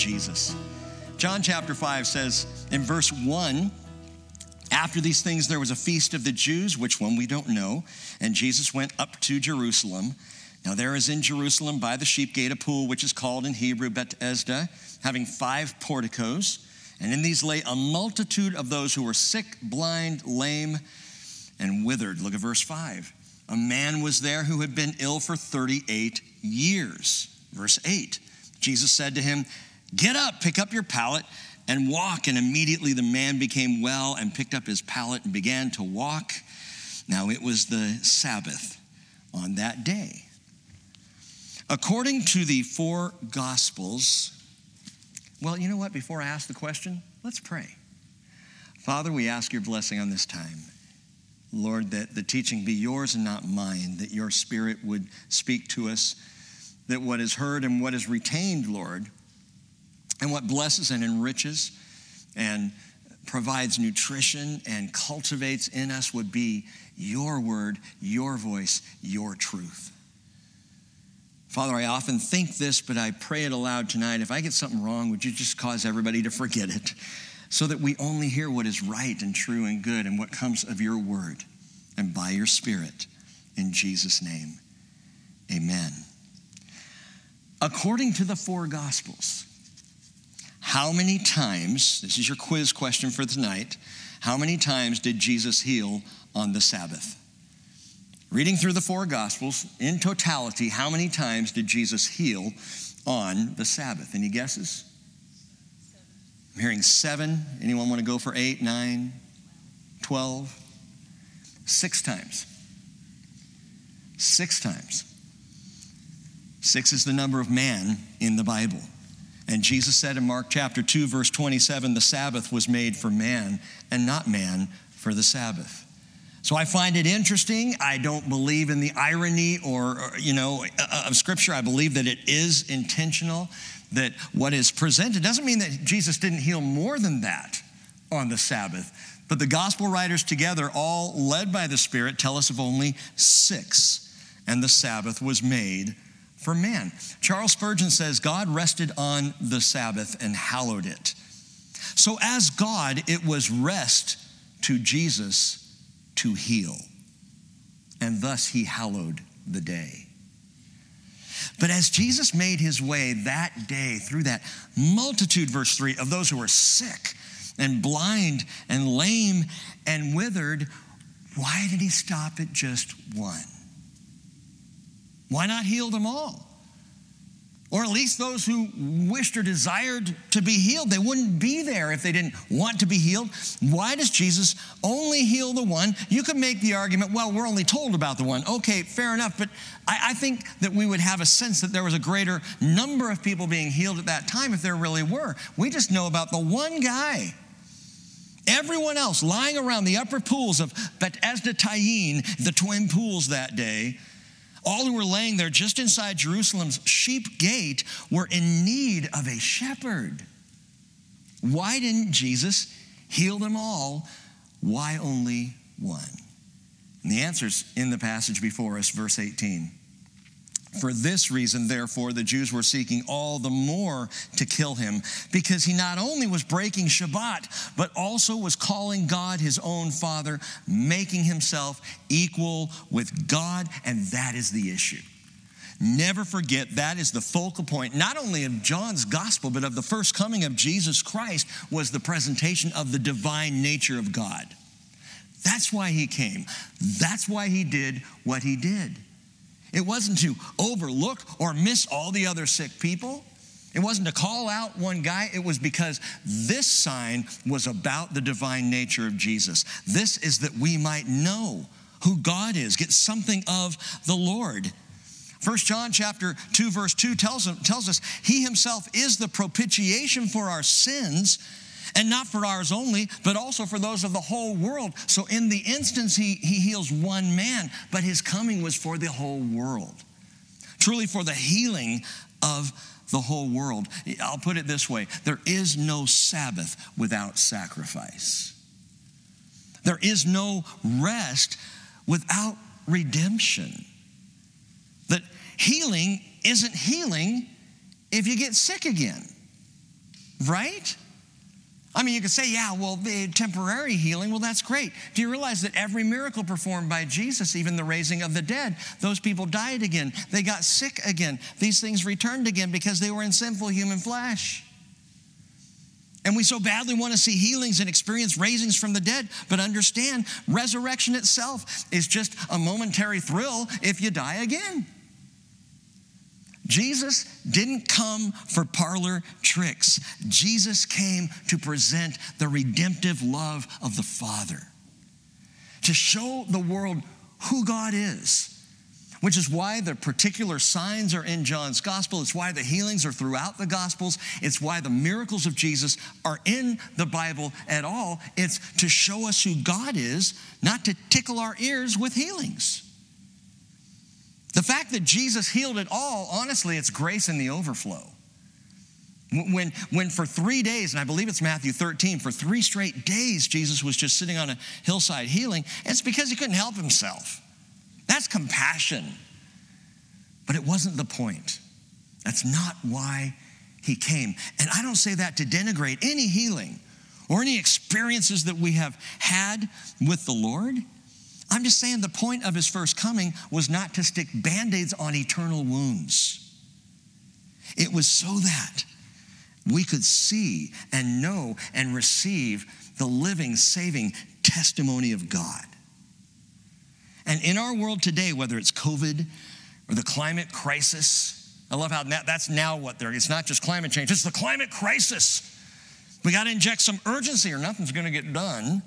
Jesus. John chapter 5 says in verse 1 After these things, there was a feast of the Jews, which one we don't know, and Jesus went up to Jerusalem. Now, there is in Jerusalem by the sheep gate a pool, which is called in Hebrew Bethesda, having five porticos. And in these lay a multitude of those who were sick, blind, lame, and withered. Look at verse 5. A man was there who had been ill for 38 years. Verse 8. Jesus said to him, Get up, pick up your pallet, and walk. And immediately the man became well and picked up his pallet and began to walk. Now it was the Sabbath on that day. According to the four Gospels, well, you know what? Before I ask the question, let's pray. Father, we ask your blessing on this time. Lord, that the teaching be yours and not mine, that your spirit would speak to us, that what is heard and what is retained, Lord, and what blesses and enriches and provides nutrition and cultivates in us would be your word, your voice, your truth. Father, I often think this, but I pray it aloud tonight. If I get something wrong, would you just cause everybody to forget it so that we only hear what is right and true and good and what comes of your word and by your spirit? In Jesus' name, amen. According to the four gospels, how many times, this is your quiz question for tonight, how many times did Jesus heal on the Sabbath? Reading through the four Gospels, in totality, how many times did Jesus heal on the Sabbath? Any guesses? I'm hearing seven. Anyone want to go for eight, nine, twelve? Six times. Six times. Six is the number of man in the Bible. And Jesus said in Mark chapter 2, verse 27, the Sabbath was made for man and not man for the Sabbath. So I find it interesting. I don't believe in the irony or, you know, uh, of Scripture. I believe that it is intentional, that what is presented doesn't mean that Jesus didn't heal more than that on the Sabbath. But the gospel writers together, all led by the Spirit, tell us of only six. And the Sabbath was made for man. Charles Spurgeon says, God rested on the Sabbath and hallowed it. So, as God, it was rest to Jesus to heal. And thus he hallowed the day. But as Jesus made his way that day through that multitude, verse 3, of those who were sick and blind and lame and withered, why did he stop at just one? Why not heal them all? or at least those who wished or desired to be healed. They wouldn't be there if they didn't want to be healed. Why does Jesus only heal the one? You could make the argument, well, we're only told about the one. Okay, fair enough, but I, I think that we would have a sense that there was a greater number of people being healed at that time if there really were. We just know about the one guy. Everyone else lying around the upper pools of Bethesda Tayin, the twin pools that day, all who were laying there just inside Jerusalem's sheep gate were in need of a shepherd. Why didn't Jesus heal them all? Why only one? And the answer's in the passage before us, verse 18. For this reason, therefore, the Jews were seeking all the more to kill him, because he not only was breaking Shabbat, but also was calling God his own Father, making himself equal with God, and that is the issue. Never forget that is the focal point, not only of John's gospel, but of the first coming of Jesus Christ, was the presentation of the divine nature of God. That's why he came. That's why he did what he did. It wasn't to overlook or miss all the other sick people. It wasn't to call out one guy. It was because this sign was about the divine nature of Jesus. This is that we might know who God is, get something of the Lord. First John chapter 2 verse 2 tells, tells us he himself is the propitiation for our sins and not for ours only, but also for those of the whole world. So in the instance, he, he heals one man, but his coming was for the whole world. Truly for the healing of the whole world. I'll put it this way there is no Sabbath without sacrifice, there is no rest without redemption. That healing isn't healing if you get sick again, right? I mean, you could say, yeah, well, the temporary healing, well, that's great. Do you realize that every miracle performed by Jesus, even the raising of the dead, those people died again? They got sick again. These things returned again because they were in sinful human flesh. And we so badly want to see healings and experience raisings from the dead, but understand resurrection itself is just a momentary thrill if you die again. Jesus didn't come for parlor tricks. Jesus came to present the redemptive love of the Father, to show the world who God is, which is why the particular signs are in John's gospel. It's why the healings are throughout the gospels. It's why the miracles of Jesus are in the Bible at all. It's to show us who God is, not to tickle our ears with healings. The fact that Jesus healed it all, honestly, it's grace in the overflow. When, when for three days, and I believe it's Matthew 13, for three straight days, Jesus was just sitting on a hillside healing, it's because he couldn't help himself. That's compassion. But it wasn't the point. That's not why he came. And I don't say that to denigrate any healing or any experiences that we have had with the Lord. I'm just saying the point of his first coming was not to stick band aids on eternal wounds. It was so that we could see and know and receive the living, saving testimony of God. And in our world today, whether it's COVID or the climate crisis, I love how that's now what they're, it's not just climate change, it's the climate crisis. We got to inject some urgency or nothing's going to get done.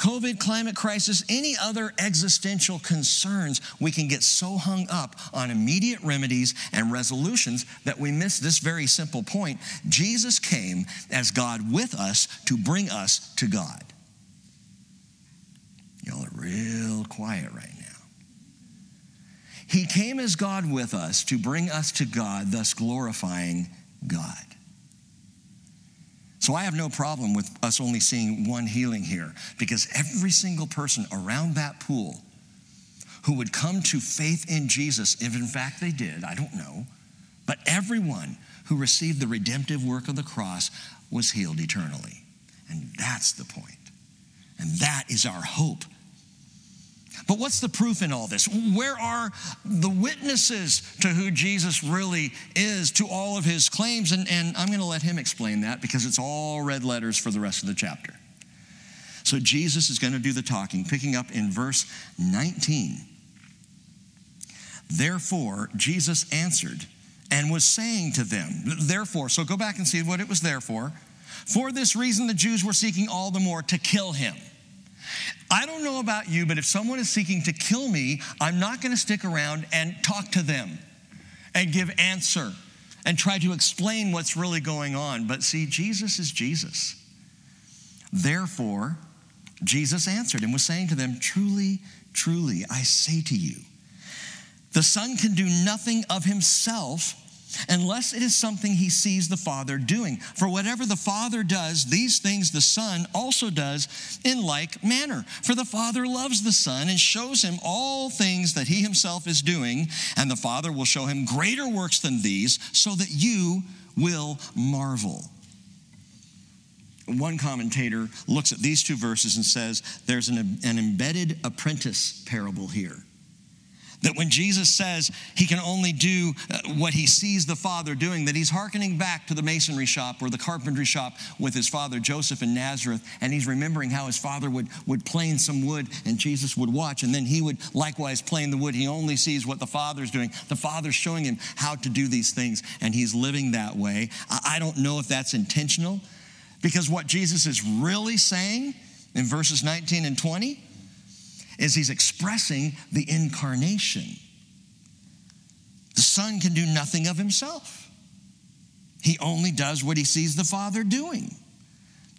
COVID, climate crisis, any other existential concerns, we can get so hung up on immediate remedies and resolutions that we miss this very simple point. Jesus came as God with us to bring us to God. Y'all are real quiet right now. He came as God with us to bring us to God, thus glorifying God. So I have no problem with us only seeing one healing here because every single person around that pool who would come to faith in Jesus, if in fact they did, I don't know, but everyone who received the redemptive work of the cross was healed eternally. And that's the point. And that is our hope but what's the proof in all this? Where are the witnesses to who Jesus really is to all of his claims? And, and I'm going to let him explain that because it's all red letters for the rest of the chapter. So Jesus is going to do the talking, picking up in verse 19. Therefore, Jesus answered and was saying to them, Therefore, so go back and see what it was there for. For this reason, the Jews were seeking all the more to kill him I don't know about you, but if someone is seeking to kill me, I'm not going to stick around and talk to them and give answer and try to explain what's really going on. But see, Jesus is Jesus. Therefore, Jesus answered and was saying to them, Truly, truly, I say to you, the Son can do nothing of himself unless it is something he sees the Father doing. For whatever the Father does, these things the Son also does in like manner. For the Father loves the Son and shows him all things that he himself is doing, and the Father will show him greater works than these, so that you will marvel. One commentator looks at these two verses and says there's an, an embedded apprentice parable here. That when Jesus says he can only do uh, what he sees the Father doing, that he's hearkening back to the masonry shop or the carpentry shop with his father Joseph in Nazareth, and he's remembering how his father would, would plane some wood and Jesus would watch, and then he would likewise plane the wood. He only sees what the Father's doing. The Father's showing him how to do these things, and he's living that way. I don't know if that's intentional, because what Jesus is really saying in verses 19 and 20 is he's expressing the incarnation. The Son can do nothing of himself, he only does what he sees the Father doing.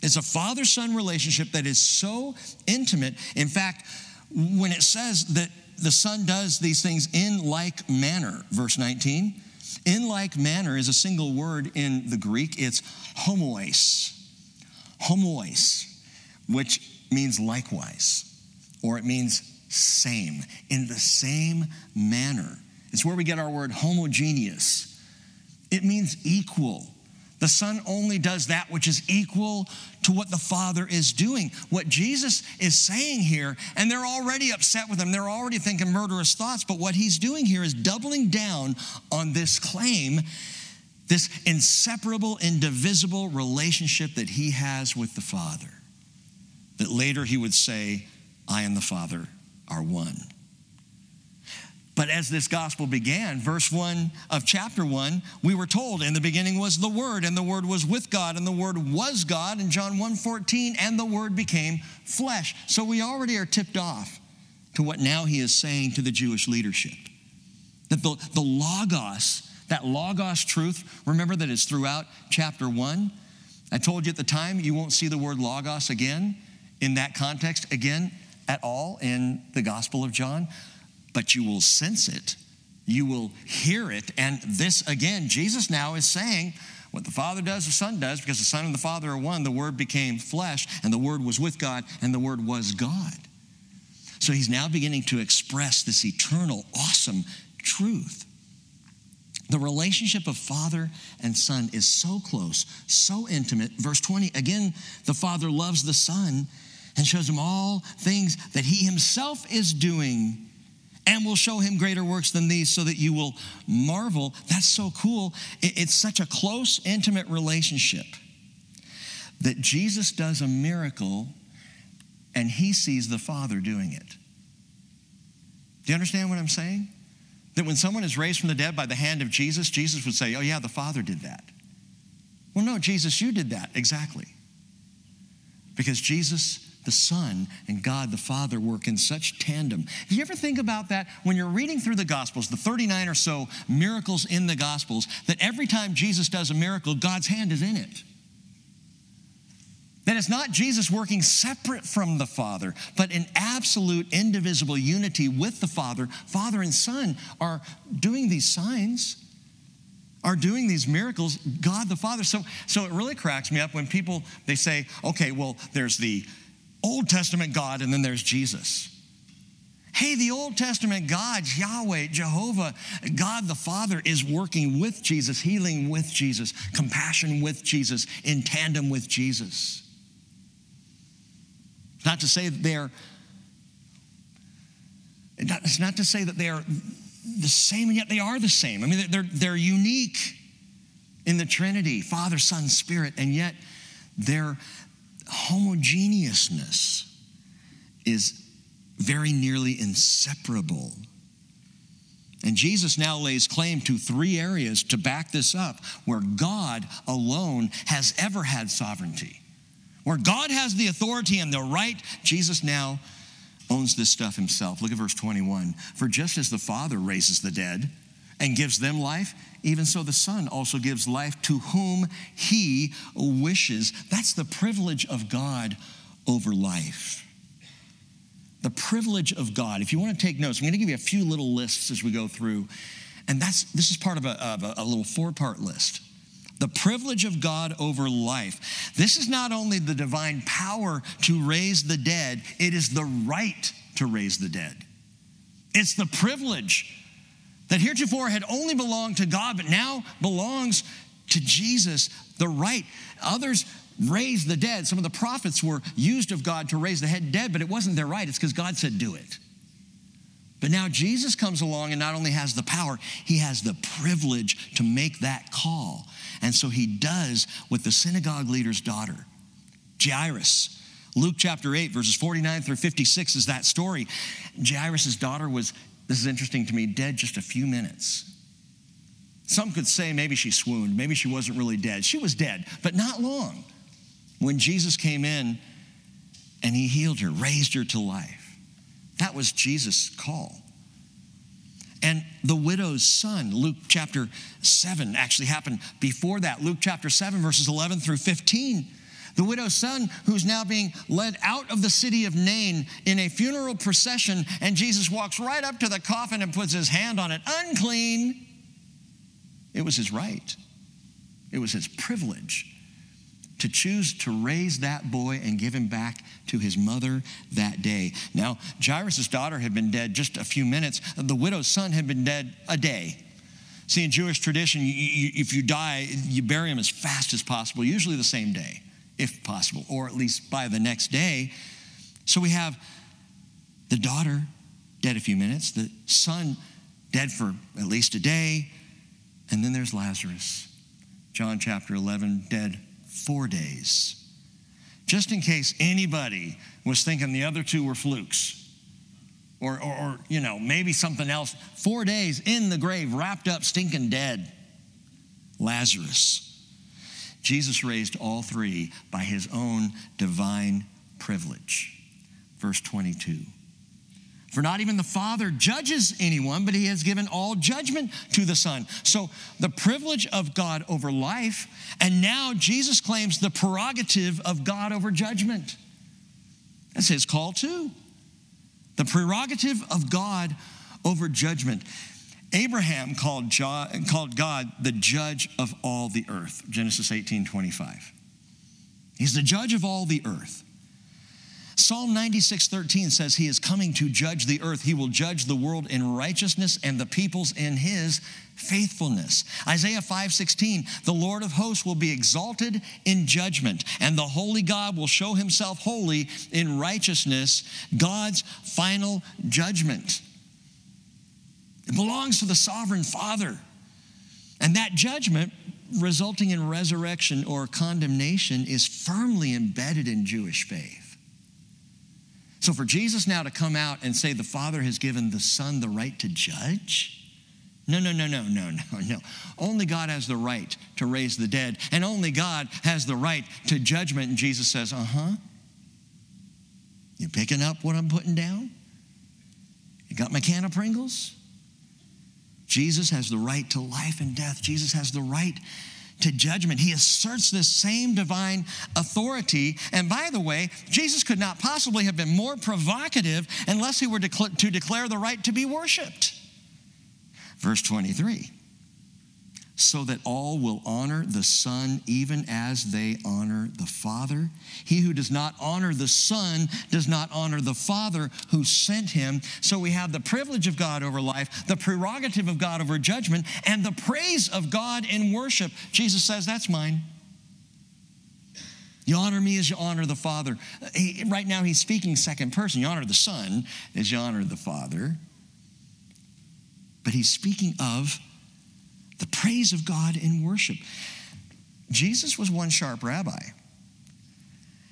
It's a father son relationship that is so intimate. In fact, when it says that the Son does these things in like manner, verse 19, in like manner is a single word in the Greek. It's homoios. Homoios, which means likewise or it means same. In the same manner It's where we get our word homogeneous. It means equal. The Son only does that which is equal to what the Father is doing. What Jesus is saying here, and they're already upset with him, they're already thinking murderous thoughts, but what he's doing here is doubling down on this claim, this inseparable, indivisible relationship that he has with the Father. That later he would say, I and the Father are one. But as this gospel began, verse 1 of chapter 1, we were told in the beginning was the word and the word was with God and the word was God in John 1:14 and the word became flesh. So we already are tipped off to what now he is saying to the Jewish leadership. That the, the logos, that logos truth, remember that it's throughout chapter 1. I told you at the time you won't see the word logos again in that context again at all in the Gospel of John but you will sense it. You will hear it. And this, again, Jesus now is saying, what the Father does, the Son does, because the Son and the Father are one. The Word became flesh, and the Word was with God, and the Word was God. So he's now beginning to express this eternal, awesome truth. The relationship of Father and Son is so close, so intimate. Verse 20, again, the Father loves the Son and shows him all things that he himself is doing and will show him greater works than these so that you will marvel. That's so cool. It's such a close, intimate relationship that Jesus does a miracle and he sees the Father doing it. Do you understand what I'm saying? That when someone is raised from the dead by the hand of Jesus, Jesus would say, Oh, yeah, the Father did that. Well, no, Jesus, you did that. Exactly. Because Jesus the Son and God the Father work in such tandem. Do you ever think about that when you're reading through the Gospels, the 39 or so miracles in the Gospels, that every time Jesus does a miracle, God's hand is in it? That it's not Jesus working separate from the Father, but in absolute indivisible unity with the Father. Father and Son are doing these signs are doing these miracles god the father so so it really cracks me up when people they say okay well there's the Old Testament God, and then there's Jesus. Hey, the Old Testament God, Yahweh, Jehovah, God the Father is working with Jesus, healing with Jesus, compassion with Jesus, in tandem with Jesus. Not to say that they're, it's not to say that they are the same, and yet they are the same. I mean, they're, they're unique in the Trinity, Father, Son, Spirit, and yet they're homogeneousness is very nearly inseparable. And Jesus now lays claim to three areas to back this up where God alone has ever had sovereignty. Where God has the authority and the right, Jesus now owns this stuff himself. Look at verse 21. For just as the Father raises the dead and gives them life, even so the Son also gives life to whom he wishes. That's the privilege of God over life. The privilege of God. If you want to take notes, I'm going to give you a few little lists as we go through. And that's this is part of a, of a, a little four-part list. The privilege of God over life. This is not only the divine power to raise the dead, it is the right to raise the dead. It's the privilege that heretofore had only belonged to God, but now belongs to Jesus, the right. Others raised the dead. Some of the prophets were used of God to raise the head dead, but it wasn't their right. It's because God said, do it. But now Jesus comes along and not only has the power, he has the privilege to make that call. And so he does with the synagogue leader's daughter, Jairus. Luke chapter 8, verses 49 through 56 is that story. Jairus' daughter was this is interesting to me, dead just a few minutes. Some could say maybe she swooned, maybe she wasn't really dead. She was dead, but not long. When Jesus came in and he healed her, raised her to life. That was Jesus' call. And the widow's son, Luke chapter 7, actually happened before that. Luke chapter 7, verses 11 through 15 the widow's son, who's now being led out of the city of Nain in a funeral procession, and Jesus walks right up to the coffin and puts his hand on it. Unclean. It was his right, it was his privilege to choose to raise that boy and give him back to his mother that day. Now, Jairus' daughter had been dead just a few minutes, the widow's son had been dead a day. See, in Jewish tradition, you, you, if you die, you bury him as fast as possible, usually the same day, if possible, or at least by the next day. So we have the daughter dead a few minutes, the son dead for at least a day, and then there's Lazarus. John chapter 11, dead four days. Just in case anybody was thinking the other two were flukes. Or, or, or, you know, maybe something else. Four days in the grave, wrapped up, stinking dead. Lazarus. Jesus raised all three by his own divine privilege. Verse 22. For not even the Father judges anyone, but he has given all judgment to the Son. So the privilege of God over life, and now Jesus claims the prerogative of God over judgment. That's his call too. The prerogative of God over judgment. Abraham called, God the judge of all the earth, Genesis 18 25. He's the judge of all the earth. Psalm 96 13 says, He is coming to judge the earth. He will judge the world in righteousness and the peoples in His faithfulness. Isaiah 5 16, the Lord of hosts will be exalted in judgment, and the holy God will show Himself holy in righteousness, God's final judgment. It belongs to the sovereign Father. And that judgment, resulting in resurrection or condemnation, is firmly embedded in Jewish faith. So for Jesus now to come out and say the Father has given the Son the right to judge? No, no, no, no, no, no, no. Only God has the right to raise the dead, and only God has the right to judgment. And Jesus says, uh huh. You picking up what I'm putting down? You got my can of Pringles? Jesus has the right to life and death. Jesus has the right to judgment. He asserts this same divine authority. And by the way, Jesus could not possibly have been more provocative unless he were to declare the right to be worshiped. Verse 23 so that all will honor the Son even as they honor the Father. He who does not honor the Son does not honor the Father who sent him. So we have the privilege of God over life, the prerogative of God over judgment, and the praise of God in worship. Jesus says, That's mine. You honor me as you honor the Father. He, right now, he's speaking second person. You honor the Son as you honor the Father. But he's speaking of the praise of God in worship. Jesus was one sharp rabbi.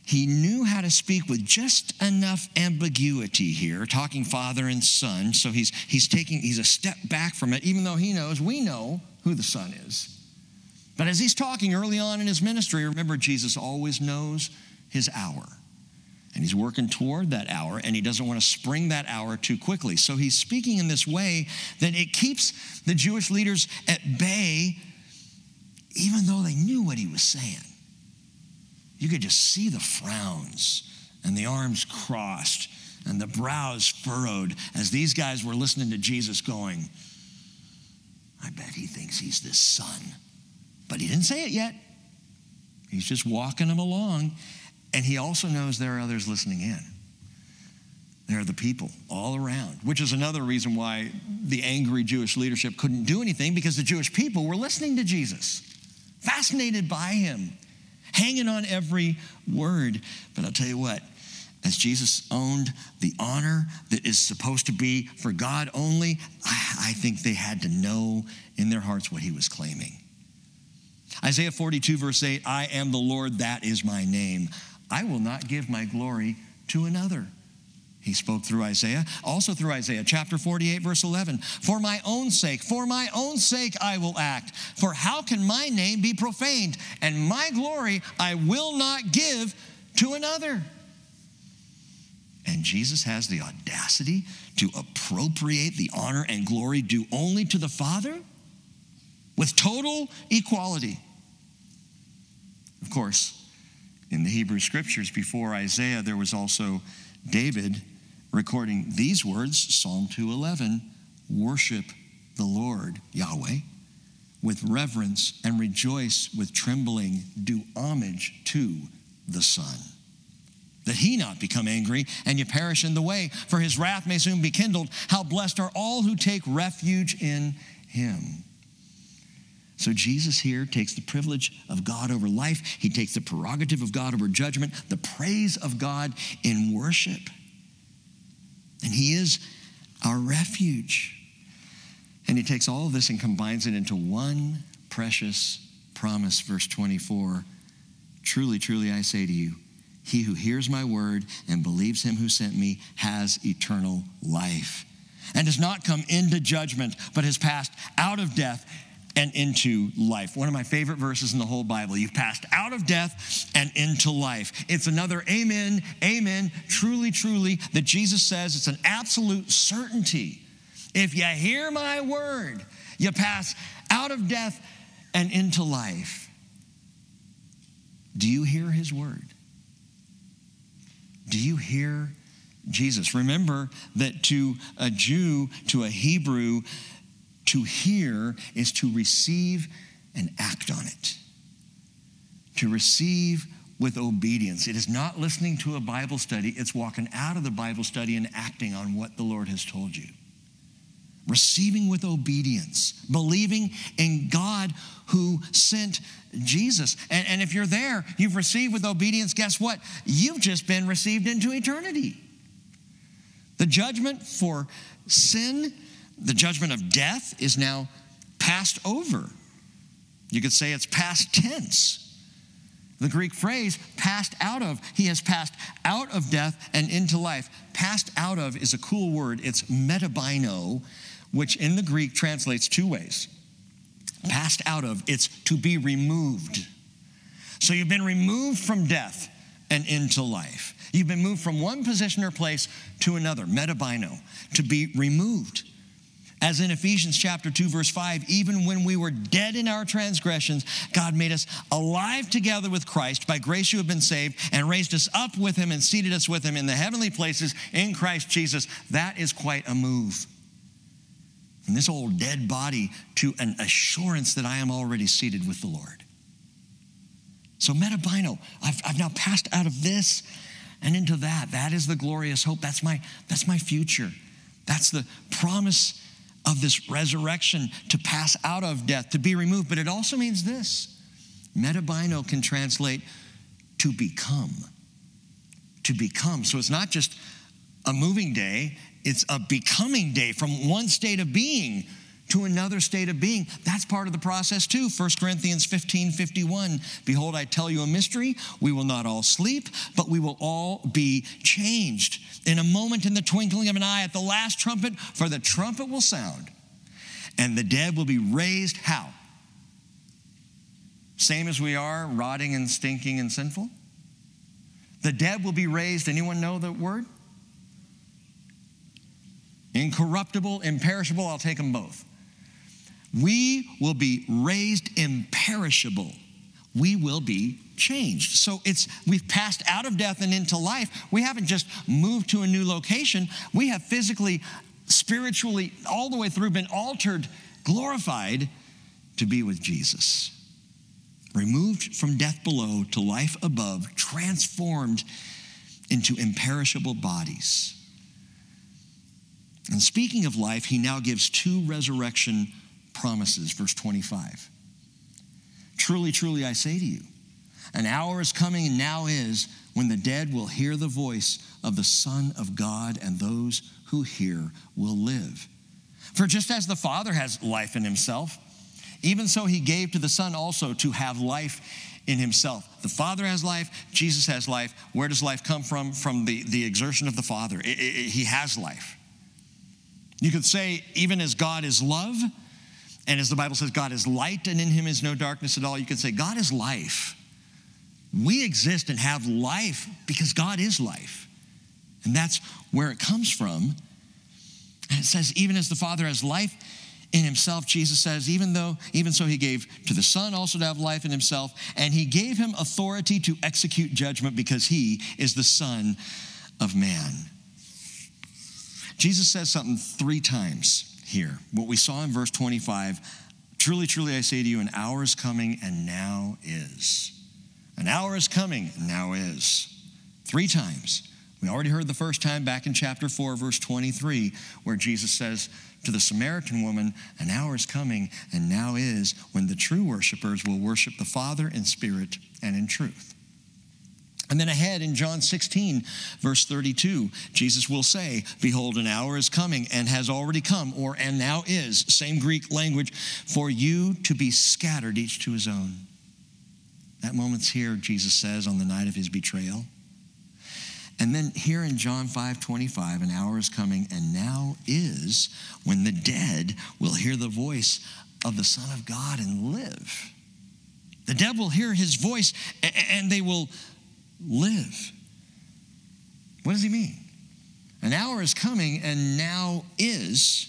He knew how to speak with just enough ambiguity here, talking father and son. So he's, he's taking, he's a step back from it, even though he knows, we know who the son is. But as he's talking early on in his ministry, remember, Jesus always knows his hour. And he's working toward that hour, and he doesn't want to spring that hour too quickly. So he's speaking in this way that it keeps the Jewish leaders at bay, even though they knew what he was saying. You could just see the frowns and the arms crossed and the brows furrowed as these guys were listening to Jesus going, I bet he thinks he's this son. But he didn't say it yet. He's just walking them along. And he also knows there are others listening in. There are the people all around, which is another reason why the angry Jewish leadership couldn't do anything because the Jewish people were listening to Jesus, fascinated by him, hanging on every word. But I'll tell you what, as Jesus owned the honor that is supposed to be for God only, I, think they had to know in their hearts what he was claiming. Isaiah 42, verse 8 I am the Lord, that is my name. I will not give my glory to another. He spoke through Isaiah, also through Isaiah chapter 48, verse 11. For my own sake, for my own sake I will act. For how can my name be profaned? And my glory I will not give to another. And Jesus has the audacity to appropriate the honor and glory due only to the Father with total equality. Of course, in the Hebrew scriptures before Isaiah, there was also David recording these words Psalm 211 Worship the Lord, Yahweh, with reverence and rejoice with trembling, do homage to the Son. That he not become angry and you perish in the way, for his wrath may soon be kindled. How blessed are all who take refuge in him. So Jesus here takes the privilege of God over life, he takes the prerogative of God over judgment, the praise of God in worship. And he is our refuge. And he takes all of this and combines it into one precious promise, verse 24. Truly, truly, I say to you, he who hears my word and believes him who sent me has eternal life and does not come into judgment, but has passed out of death and into life. One of my favorite verses in the whole Bible. You've passed out of death and into life. It's another amen, amen, truly, truly, that Jesus says it's an absolute certainty. If you hear my word, you pass out of death and into life. Do you hear his word? Do you hear Jesus? Remember that to a Jew, to a Hebrew, to hear is to receive and act on it. To receive with obedience. It is not listening to a Bible study, it's walking out of the Bible study and acting on what the Lord has told you. Receiving with obedience, believing in God who sent Jesus. And, and if you're there, you've received with obedience, guess what? You've just been received into eternity. The judgment for sin the judgment of death is now passed over. You could say it's past tense. The Greek phrase, passed out of, he has passed out of death and into life. Passed out of is a cool word. It's metabaino, which in the Greek translates two ways. Passed out of, it's to be removed. So you've been removed from death and into life. You've been moved from one position or place to another, metabaino, to be removed. As in Ephesians chapter 2 verse 5, even when we were dead in our transgressions, God made us alive together with Christ. By grace you have been saved and raised us up with him and seated us with him in the heavenly places in Christ Jesus. That is quite a move. From this old dead body to an assurance that I am already seated with the Lord. So metabaino, I've, I've now passed out of this and into that. That is the glorious hope. That's my, that's my future. That's the promise of this resurrection to pass out of death, to be removed. But it also means this metabaino can translate to become. To become. So it's not just a moving day, it's a becoming day from one state of being to another state of being. That's part of the process too. 1 Corinthians 15 51. Behold, I tell you a mystery. We will not all sleep, but we will all be changed. In a moment, in the twinkling of an eye, at the last trumpet, for the trumpet will sound, and the dead will be raised. How? Same as we are, rotting and stinking and sinful? The dead will be raised. Anyone know the word? Incorruptible, imperishable, I'll take them both. We will be raised imperishable. We will be changed. So it's we've passed out of death and into life. We haven't just moved to a new location. We have physically, spiritually, all the way through been altered, glorified to be with Jesus. Removed from death below to life above, transformed into imperishable bodies. And speaking of life, he now gives two resurrection promises, verse 25. Truly, truly, I say to you, an hour is coming and now is when the dead will hear the voice of the Son of God, and those who hear will live. For just as the Father has life in himself, even so he gave to the Son also to have life in himself. The Father has life, Jesus has life. Where does life come from? From the, the exertion of the Father. It, it, he has life. You could say, even as God is love, and as the Bible says, God is light and in him is no darkness at all, you can say, God is life. We exist and have life because God is life. And that's where it comes from. And it says, even as the Father has life in himself, Jesus says, even though, even so, he gave to the Son also to have life in himself, and he gave him authority to execute judgment because he is the Son of Man. Jesus says something three times here. What we saw in verse 25 Truly, truly, I say to you, an hour is coming and now is. An hour is coming and now is. Three times. We already heard the first time back in chapter 4, verse 23, where Jesus says to the Samaritan woman, An hour is coming and now is when the true worshipers will worship the Father in spirit and in truth. And then ahead in John 16, verse 32, Jesus will say, Behold, an hour is coming and has already come, or and now is, same Greek language, for you to be scattered, each to his own. That moment's here, Jesus says, on the night of his betrayal. And then here in John 5 25, an hour is coming, and now is when the dead will hear the voice of the Son of God and live. The dead will hear his voice and they will live. What does he mean? An hour is coming and now is.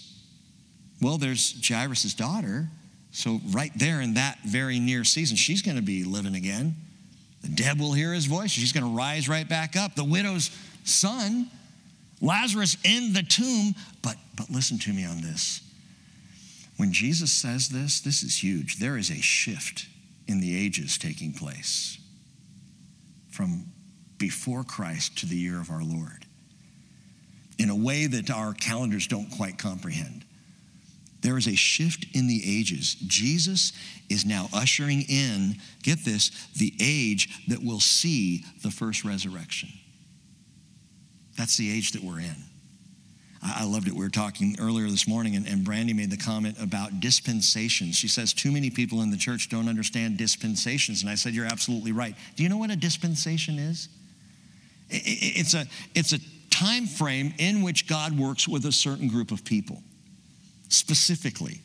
Well, there's Jairus' daughter. So, right there in that very near season, she's going to be living again. The dead will hear his voice. She's going to rise right back up. The widow's son, Lazarus in the tomb. But, but listen to me on this. When Jesus says this, this is huge. There is a shift in the ages taking place from before Christ to the year of our Lord in a way that our calendars don't quite comprehend. There is a shift in the ages. Jesus is now ushering in, get this, the age that will see the first resurrection. That's the age that we're in. I loved it. We were talking earlier this morning, and, and Brandy made the comment about dispensations. She says, Too many people in the church don't understand dispensations. And I said, You're absolutely right. Do you know what a dispensation is? It's a, it's a time frame in which God works with a certain group of people, specifically.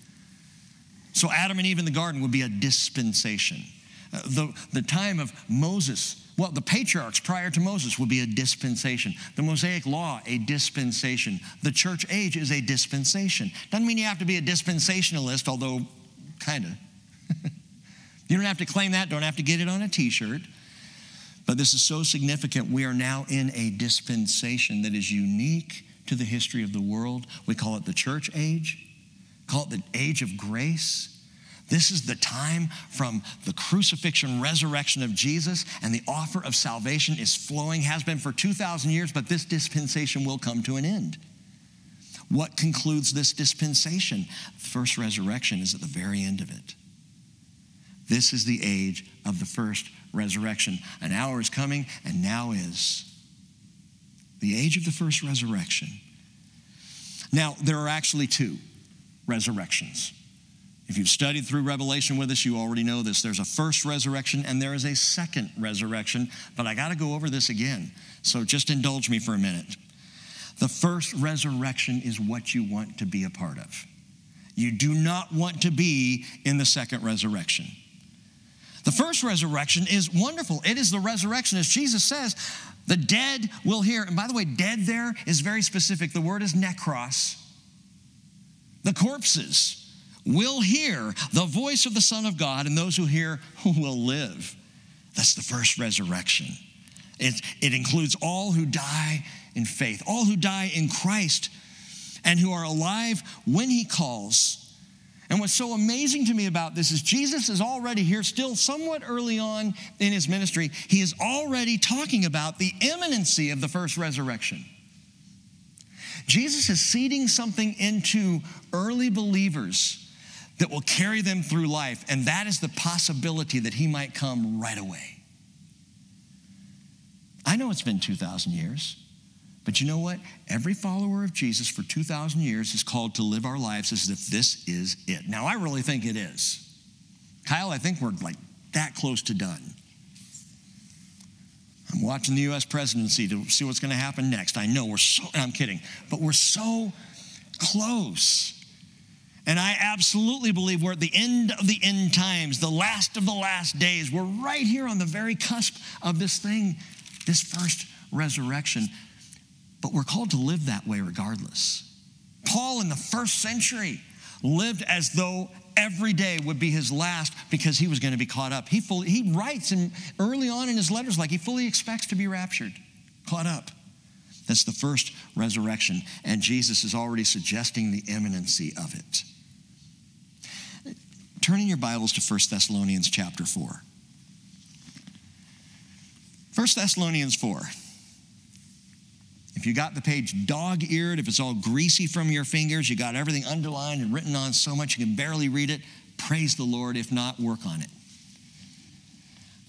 So, Adam and Eve in the garden would be a dispensation. The, the time of Moses well, the patriarchs prior to Moses would be a dispensation. The Mosaic law, a dispensation. The church age is a dispensation. Doesn't mean you have to be a dispensationalist, although kind of. you don't have to claim that, don't have to get it on a t shirt. But this is so significant. We are now in a dispensation that is unique to the history of the world. We call it the church age, call it the age of grace. This is the time from the crucifixion, resurrection of Jesus, and the offer of salvation is flowing, has been for 2,000 years, but this dispensation will come to an end. What concludes this dispensation? The first resurrection is at the very end of it. This is the age of the first resurrection. An hour is coming, and now is. The age of the first resurrection. Now, there are actually two resurrections. If you've studied through Revelation with us, you already know this. There's a first resurrection and there is a second resurrection, but I got to go over this again. So just indulge me for a minute. The first resurrection is what you want to be a part of. You do not want to be in the second resurrection. The first resurrection is wonderful. It is the resurrection, as Jesus says, the dead will hear. And by the way, dead there is very specific. The word is necros. The corpses will hear the voice of the Son of God, and those who hear will live. That's the first resurrection. It, it includes all who die in faith, all who die in Christ, and who are alive when He calls. And what's so amazing to me about this is Jesus is already here, still somewhat early on in his ministry. He is already talking about the imminency of the first resurrection. Jesus is seeding something into early believers that will carry them through life, and that is the possibility that he might come right away. I know it's been 2,000 years, but you know what? Every follower of Jesus for 2,000 years is called to live our lives as if this is it. Now, I really think it is. Kyle, I think we're like that close to done. I'm watching the US presidency to see what's going to happen next. I know we're so, I'm kidding, but we're so close. And I absolutely believe we're at the end of the end times, the last of the last days. We're right here on the very cusp of this thing, this first resurrection. But we're called to live that way regardless. Paul in the first century lived as though every day would be his last because he was going to be caught up. He, fully, he writes in, early on in his letters like he fully expects to be raptured, caught up. That's the first resurrection, and Jesus is already suggesting the imminency of it. Turn in your Bibles to 1 Thessalonians chapter 4. 1 Thessalonians 4. If you got the page dog eared, if it's all greasy from your fingers, you got everything underlined and written on so much you can barely read it, praise the Lord. If not, work on it.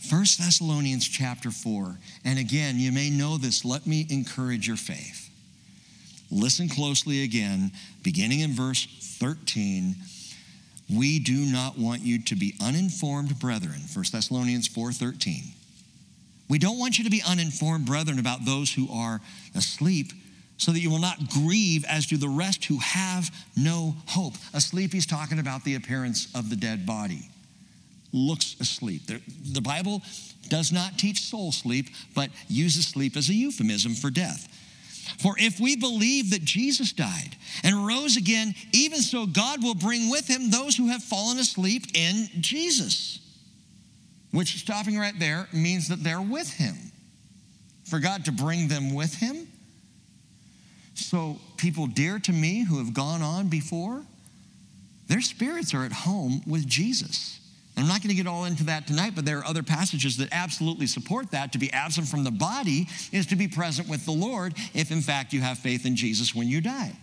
1 Thessalonians chapter 4. And again, you may know this. Let me encourage your faith. Listen closely again, beginning in verse 13. We do not want you to be uninformed brethren. 1 Thessalonians 4:13. We don't want you to be uninformed brethren about those who are asleep, so that you will not grieve as do the rest who have no hope. Asleep, he's talking about the appearance of the dead body. Looks asleep. The, Bible does not teach soul sleep, but uses sleep as a euphemism for death. For if we believe that Jesus died and rose again, even so God will bring with him those who have fallen asleep in Jesus. Which, stopping right there, means that they're with him. For God to bring them with him. So, people dear to me who have gone on before, their spirits are at home with Jesus. I'm not going to get all into that tonight, but there are other passages that absolutely support that. To be absent from the body is to be present with the Lord if, in fact, you have faith in Jesus when you die.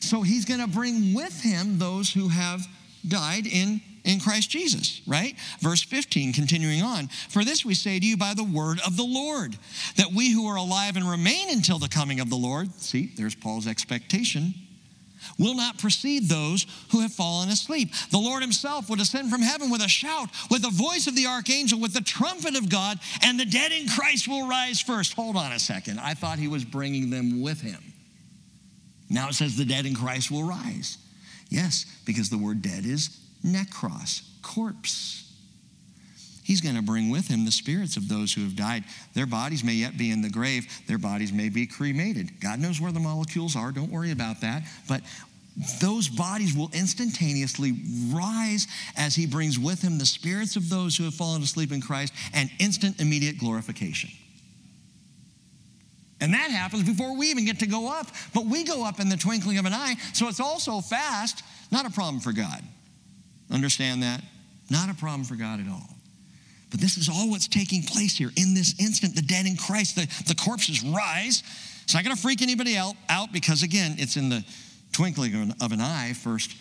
So he's going to bring with him those who have died in, in Christ Jesus, right? Verse 15, continuing on. For this we say to you by the word of the Lord, that we who are alive and remain until the coming of the Lord, see, there's Paul's expectation will not precede those who have fallen asleep. The Lord himself will descend from heaven with a shout, with the voice of the archangel, with the trumpet of God, and the dead in Christ will rise first. Hold on a second. I thought he was bringing them with him. Now it says the dead in Christ will rise. Yes, because the word dead is necros, corpse. He's going to bring with him the spirits of those who have died. Their bodies may yet be in the grave, their bodies may be cremated. God knows where the molecules are, don't worry about that. But those bodies will instantaneously rise as he brings with him the spirits of those who have fallen asleep in Christ and instant, immediate glorification. And that happens before we even get to go up. But we go up in the twinkling of an eye, so it's all so fast, not a problem for God. Understand that? Not a problem for God at all. But this is all what's taking place here. In this instant, the dead in Christ, the, the corpses rise. It's not going to freak anybody out, out because, again, it's in the twinkling of an eye, First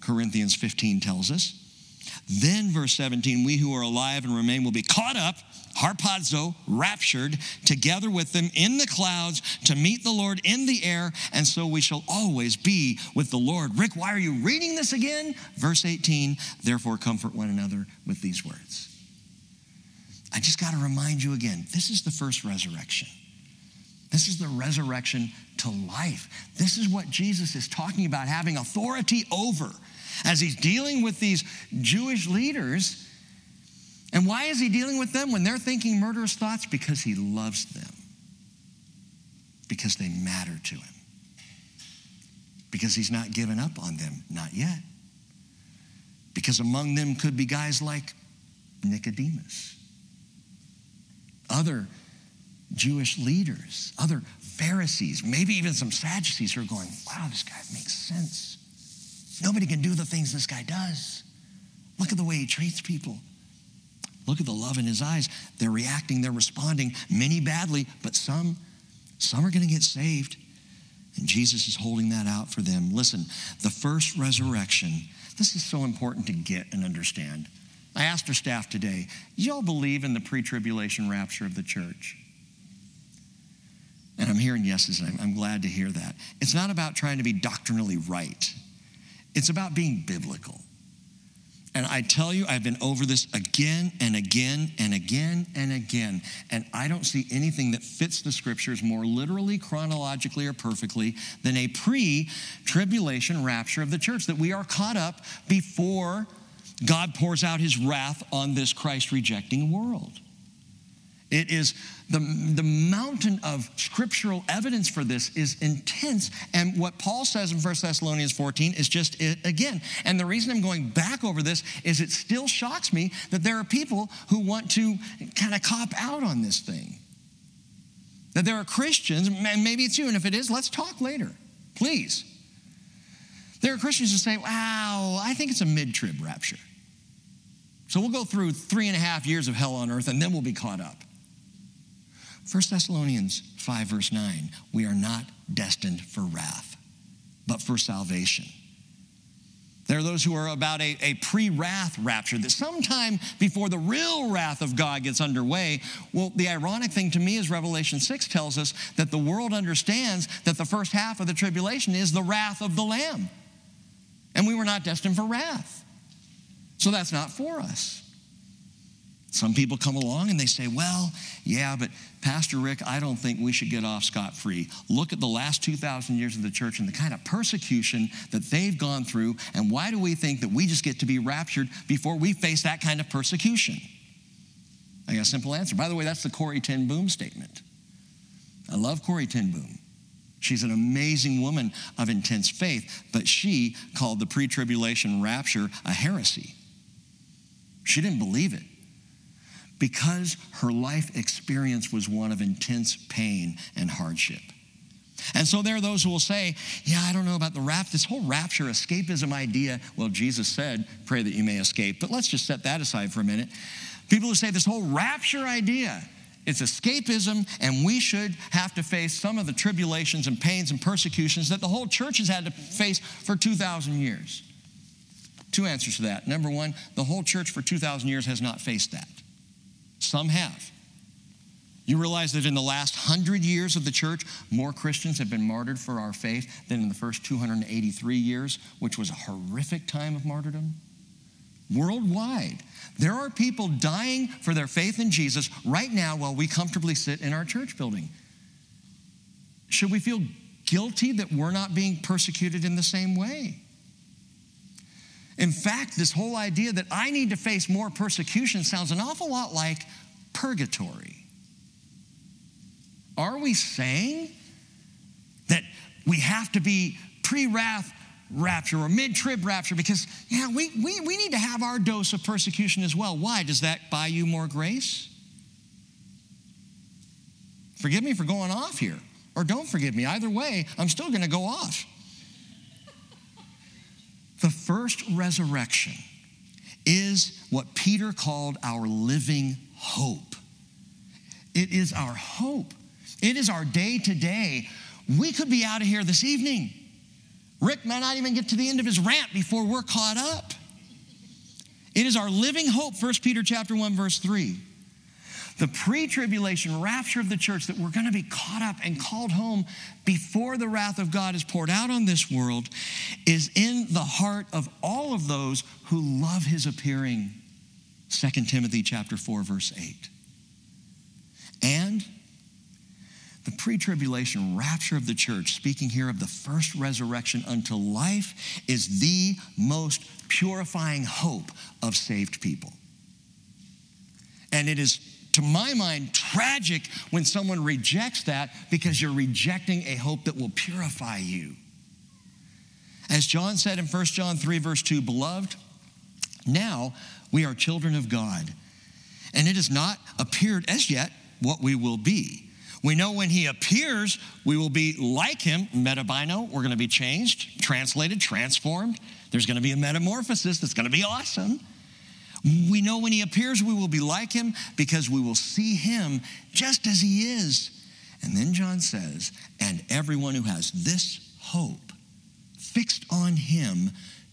Corinthians 15 tells us. Then, verse 17, we who are alive and remain will be caught up, harpazo, raptured, together with them in the clouds to meet the Lord in the air, and so we shall always be with the Lord. Rick, why are you reading this again? Verse 18, therefore comfort one another with these words. I just got to remind you again this is the first resurrection. This is the resurrection to life. This is what Jesus is talking about having authority over as he's dealing with these Jewish leaders. And why is he dealing with them when they're thinking murderous thoughts? Because he loves them, because they matter to him, because he's not given up on them, not yet. Because among them could be guys like Nicodemus other Jewish leaders, other Pharisees, maybe even some Sadducees who are going, wow, this guy makes sense. Nobody can do the things this guy does. Look at the way he treats people. Look at the love in his eyes. They're reacting, they're responding, many badly, but some, some are going to get saved. And Jesus is holding that out for them. Listen, the first resurrection, this is so important to get and understand. I asked our staff today, y'all believe in the pre tribulation rapture of the church? And I'm hearing yeses, and I'm, glad to hear that. It's not about trying to be doctrinally right, it's about being biblical. And I tell you, I've been over this again and again and again and again. And I don't see anything that fits the scriptures more literally, chronologically, or perfectly than a pre tribulation rapture of the church, that we are caught up before God pours out his wrath on this Christ rejecting world. It is the, the mountain of scriptural evidence for this is intense. And what Paul says in 1 Thessalonians 14 is just it again. And the reason I'm going back over this is it still shocks me that there are people who want to kind of cop out on this thing. That there are Christians, and maybe it's you, and if it is, let's talk later, please. There are Christians who say, wow, I think it's a mid trib rapture. So we'll go through three and a half years of hell on earth and then we'll be caught up. 1 Thessalonians 5, verse 9 we are not destined for wrath, but for salvation. There are those who are about a, a pre wrath rapture, that sometime before the real wrath of God gets underway. Well, the ironic thing to me is Revelation 6 tells us that the world understands that the first half of the tribulation is the wrath of the Lamb. And we were not destined for wrath. So that's not for us. Some people come along and they say, well, yeah, but Pastor Rick, I don't think we should get off scot free. Look at the last 2,000 years of the church and the kind of persecution that they've gone through, and why do we think that we just get to be raptured before we face that kind of persecution? I got a simple answer. By the way, that's the Corrie ten Boom statement. I love Corrie ten Boom. She's an amazing woman of intense faith, but she called the pre tribulation rapture a heresy. She didn't believe it because her life experience was one of intense pain and hardship. And so there are those who will say, Yeah, I don't know about the rapture, this whole rapture escapism idea. Well, Jesus said, Pray that you may escape. But let's just set that aside for a minute. People who say this whole rapture idea, it's escapism, and we should have to face some of the tribulations and pains and persecutions that the whole church has had to face for 2,000 years. Two answers to that. Number one, the whole church for 2,000 years has not faced that. Some have. You realize that in the last hundred years of the church, more Christians have been martyred for our faith than in the first 283 years, which was a horrific time of martyrdom? Worldwide, there are people dying for their faith in Jesus right now while we comfortably sit in our church building. Should we feel guilty that we're not being persecuted in the same way? In fact, this whole idea that I need to face more persecution sounds an awful lot like purgatory. Are we saying that we have to be pre wrath rapture or mid trib rapture? Because, yeah, we, we, we need to have our dose of persecution as well. Why? Does that buy you more grace? Forgive me for going off here, or don't forgive me. Either way, I'm still going to go off. The first resurrection is what Peter called our living hope. It is our hope. It is our day to day. We could be out of here this evening. Rick might not even get to the end of his rant before we're caught up. It is our living hope, 1 Peter chapter 1 verse 3 the pre tribulation rapture of the church, that we're going to be caught up and called home before the wrath of God is poured out on this world, is in the heart of all of those who love his appearing. 2 Timothy chapter 4 verse 8. And the pre tribulation rapture of the church, speaking here of the first resurrection unto life, is the most purifying hope of saved people. And it is to my mind, tragic when someone rejects that because you're rejecting a hope that will purify you. As John said in 1 John 3, verse 2, beloved, now we are children of God, and it has not appeared as yet what we will be. We know when he appears, we will be like him, metabaino, we're going to be changed, translated, transformed. There's going to be a metamorphosis that's going to be awesome. We know when he appears, we will be like him because we will see him just as he is. And then John says, and everyone who has this hope fixed on him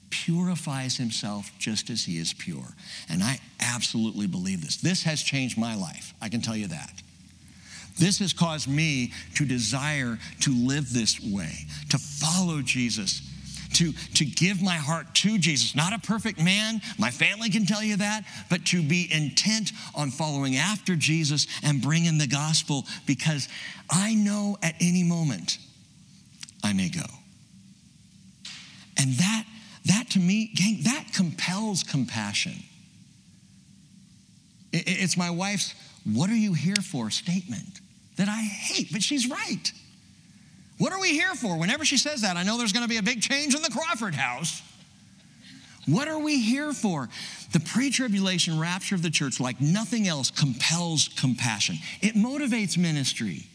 purifies himself just as he is pure. And I absolutely believe this. This has changed my life. I can tell you that. This has caused me to desire to live this way, to follow Jesus to, to give my heart to Jesus. Not a perfect man, my family can tell you that, but to be intent on following after Jesus and bringing the gospel because I know at any moment I may go. And that, that to me, gang, that compels compassion. It's my wife's, what are you here for statement that I hate, but she's right. What are we here for? Whenever she says that, I know there's going to be a big change in the Crawford house. What are we here for? The pre tribulation rapture of the church, like nothing else, compels compassion. It motivates ministry.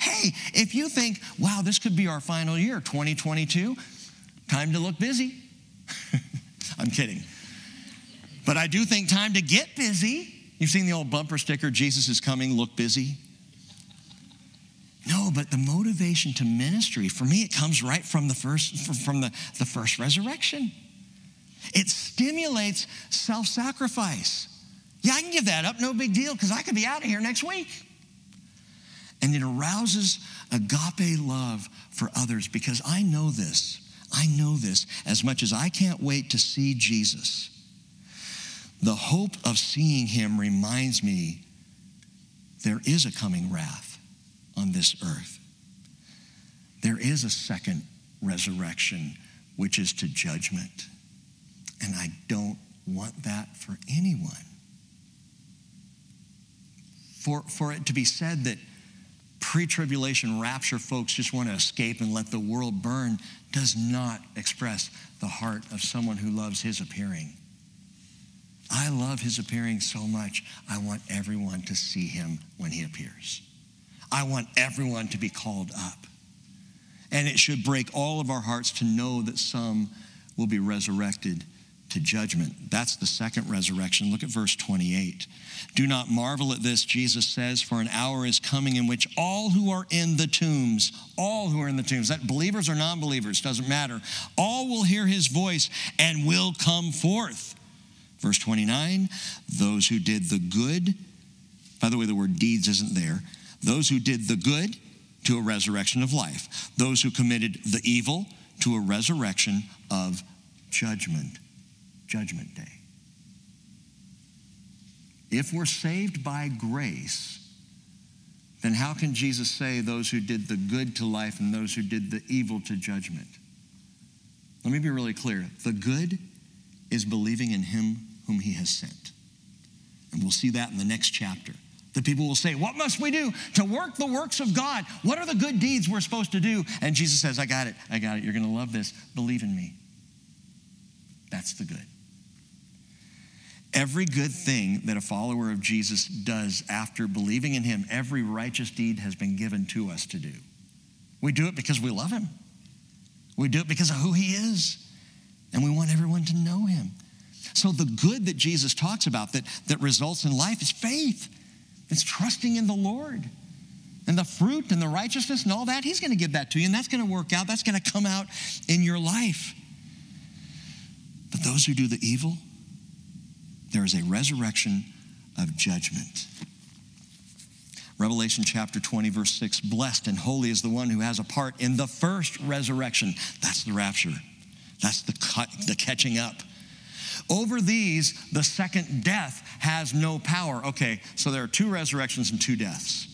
Hey, if you think, wow, this could be our final year, 2022, time to look busy. I'm kidding. But I do think time to get busy. You've seen the old bumper sticker, Jesus is coming, look busy. No, but the motivation to ministry, for me, it comes right from the first, from the, the first resurrection. It stimulates self sacrifice. Yeah, I can give that up, no big deal, because I could be out of here next week. And it arouses agape love for others because I know this. I know this as much as I can't wait to see Jesus. The hope of seeing him reminds me there is a coming wrath on this earth. There is a second resurrection, which is to judgment. And I don't want that for anyone. For, for it to be said that pre tribulation rapture folks just want to escape and let the world burn does not express the heart of someone who loves his appearing. I love his appearing so much, I want everyone to see him when he appears. I want everyone to be called up. And it should break all of our hearts to know that some will be resurrected to judgment. That's the second resurrection. Look at verse 28. Do not marvel at this, Jesus says, for an hour is coming in which all who are in the tombs, all who are in the tombs, that believers or non believers, doesn't matter, all will hear his voice and will come forth. Verse 29 those who did the good, by the way, the word deeds isn't there those who did the good to a resurrection of life, those who committed the evil to a resurrection of judgment. Judgment day. If we're saved by grace, then how can Jesus say those who did the good to life and those who did the evil to judgment? Let me be really clear. The good is believing in him whom he has sent. And we'll see that in the next chapter. The people will say, What must we do to work the works of God? What are the good deeds we're supposed to do? And Jesus says, I got it. I got it. You're going to love this. Believe in me. That's the good. Every good thing that a follower of Jesus does after believing in him, every righteous deed has been given to us to do. We do it because we love him. We do it because of who he is. And we want everyone to know him. So the good that Jesus talks about that, that results in life is faith. It's trusting in the Lord. And the fruit and the righteousness and all that, He's going to give that to you, and that's going to work out. That's going to come out in your life. But those who do the evil, there is a resurrection of judgment. Revelation chapter 20, verse 6 Blessed and holy is the one who has a part in the first resurrection. That's the rapture, that's the, cut, the catching up. Over these, the second death has no power. Okay, so there are two resurrections and two deaths.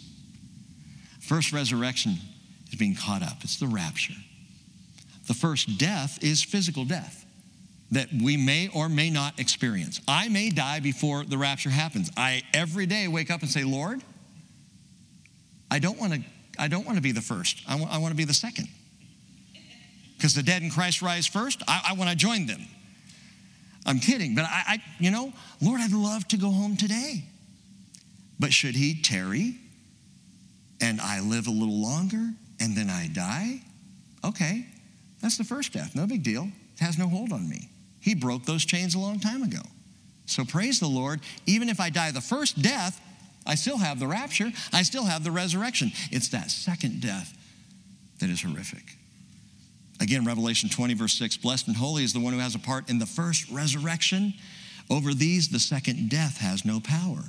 First resurrection is being caught up, it's the rapture. The first death is physical death that we may or may not experience. I may die before the rapture happens. I every day wake up and say, Lord, I don't want to. I don't want to be the first. I want, want to be the second. Because the dead in Christ rise first, I, I want to join them. I'm kidding, but I, I, you know, Lord, I'd love to go home today. But should he tarry and I live a little longer and then I die? Okay, that's the first death. No big deal. It has no hold on me. He broke those chains a long time ago. So praise the Lord. Even if I die the first death, I still have the rapture, I still have the resurrection. It's that second death that is horrific. Again, Revelation 20, verse 6 Blessed and holy is the one who has a part in the first resurrection. Over these, the second death has no power.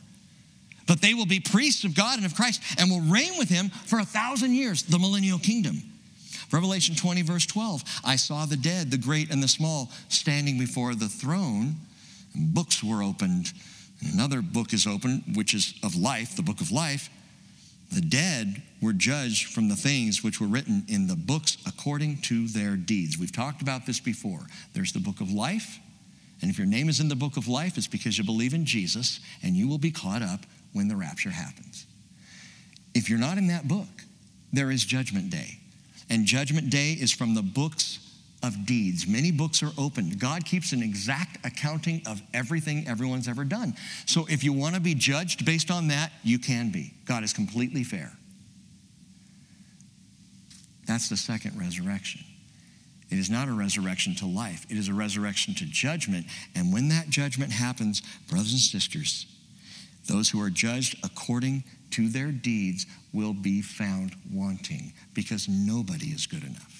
But they will be priests of God and of Christ and will reign with him for a thousand years, the millennial kingdom. Revelation 20, verse 12 I saw the dead, the great and the small, standing before the throne. and Books were opened. And Another book is opened, which is of life, the book of life. The dead were judged from the things which were written in the books according to their deeds. We've talked about this before. There's the book of life, and if your name is in the book of life, it's because you believe in Jesus, and you will be caught up when the rapture happens. If you're not in that book, there is Judgment Day. And Judgment Day is from the books of deeds. Many books are opened. God keeps an exact accounting of everything everyone's ever done. So if you want to be judged based on that, you can be. God is completely fair. That's the second resurrection. It is not a resurrection to life, it is a resurrection to judgment. And when that judgment happens, brothers and sisters, those who are judged according to their deeds will be found wanting because nobody is good enough.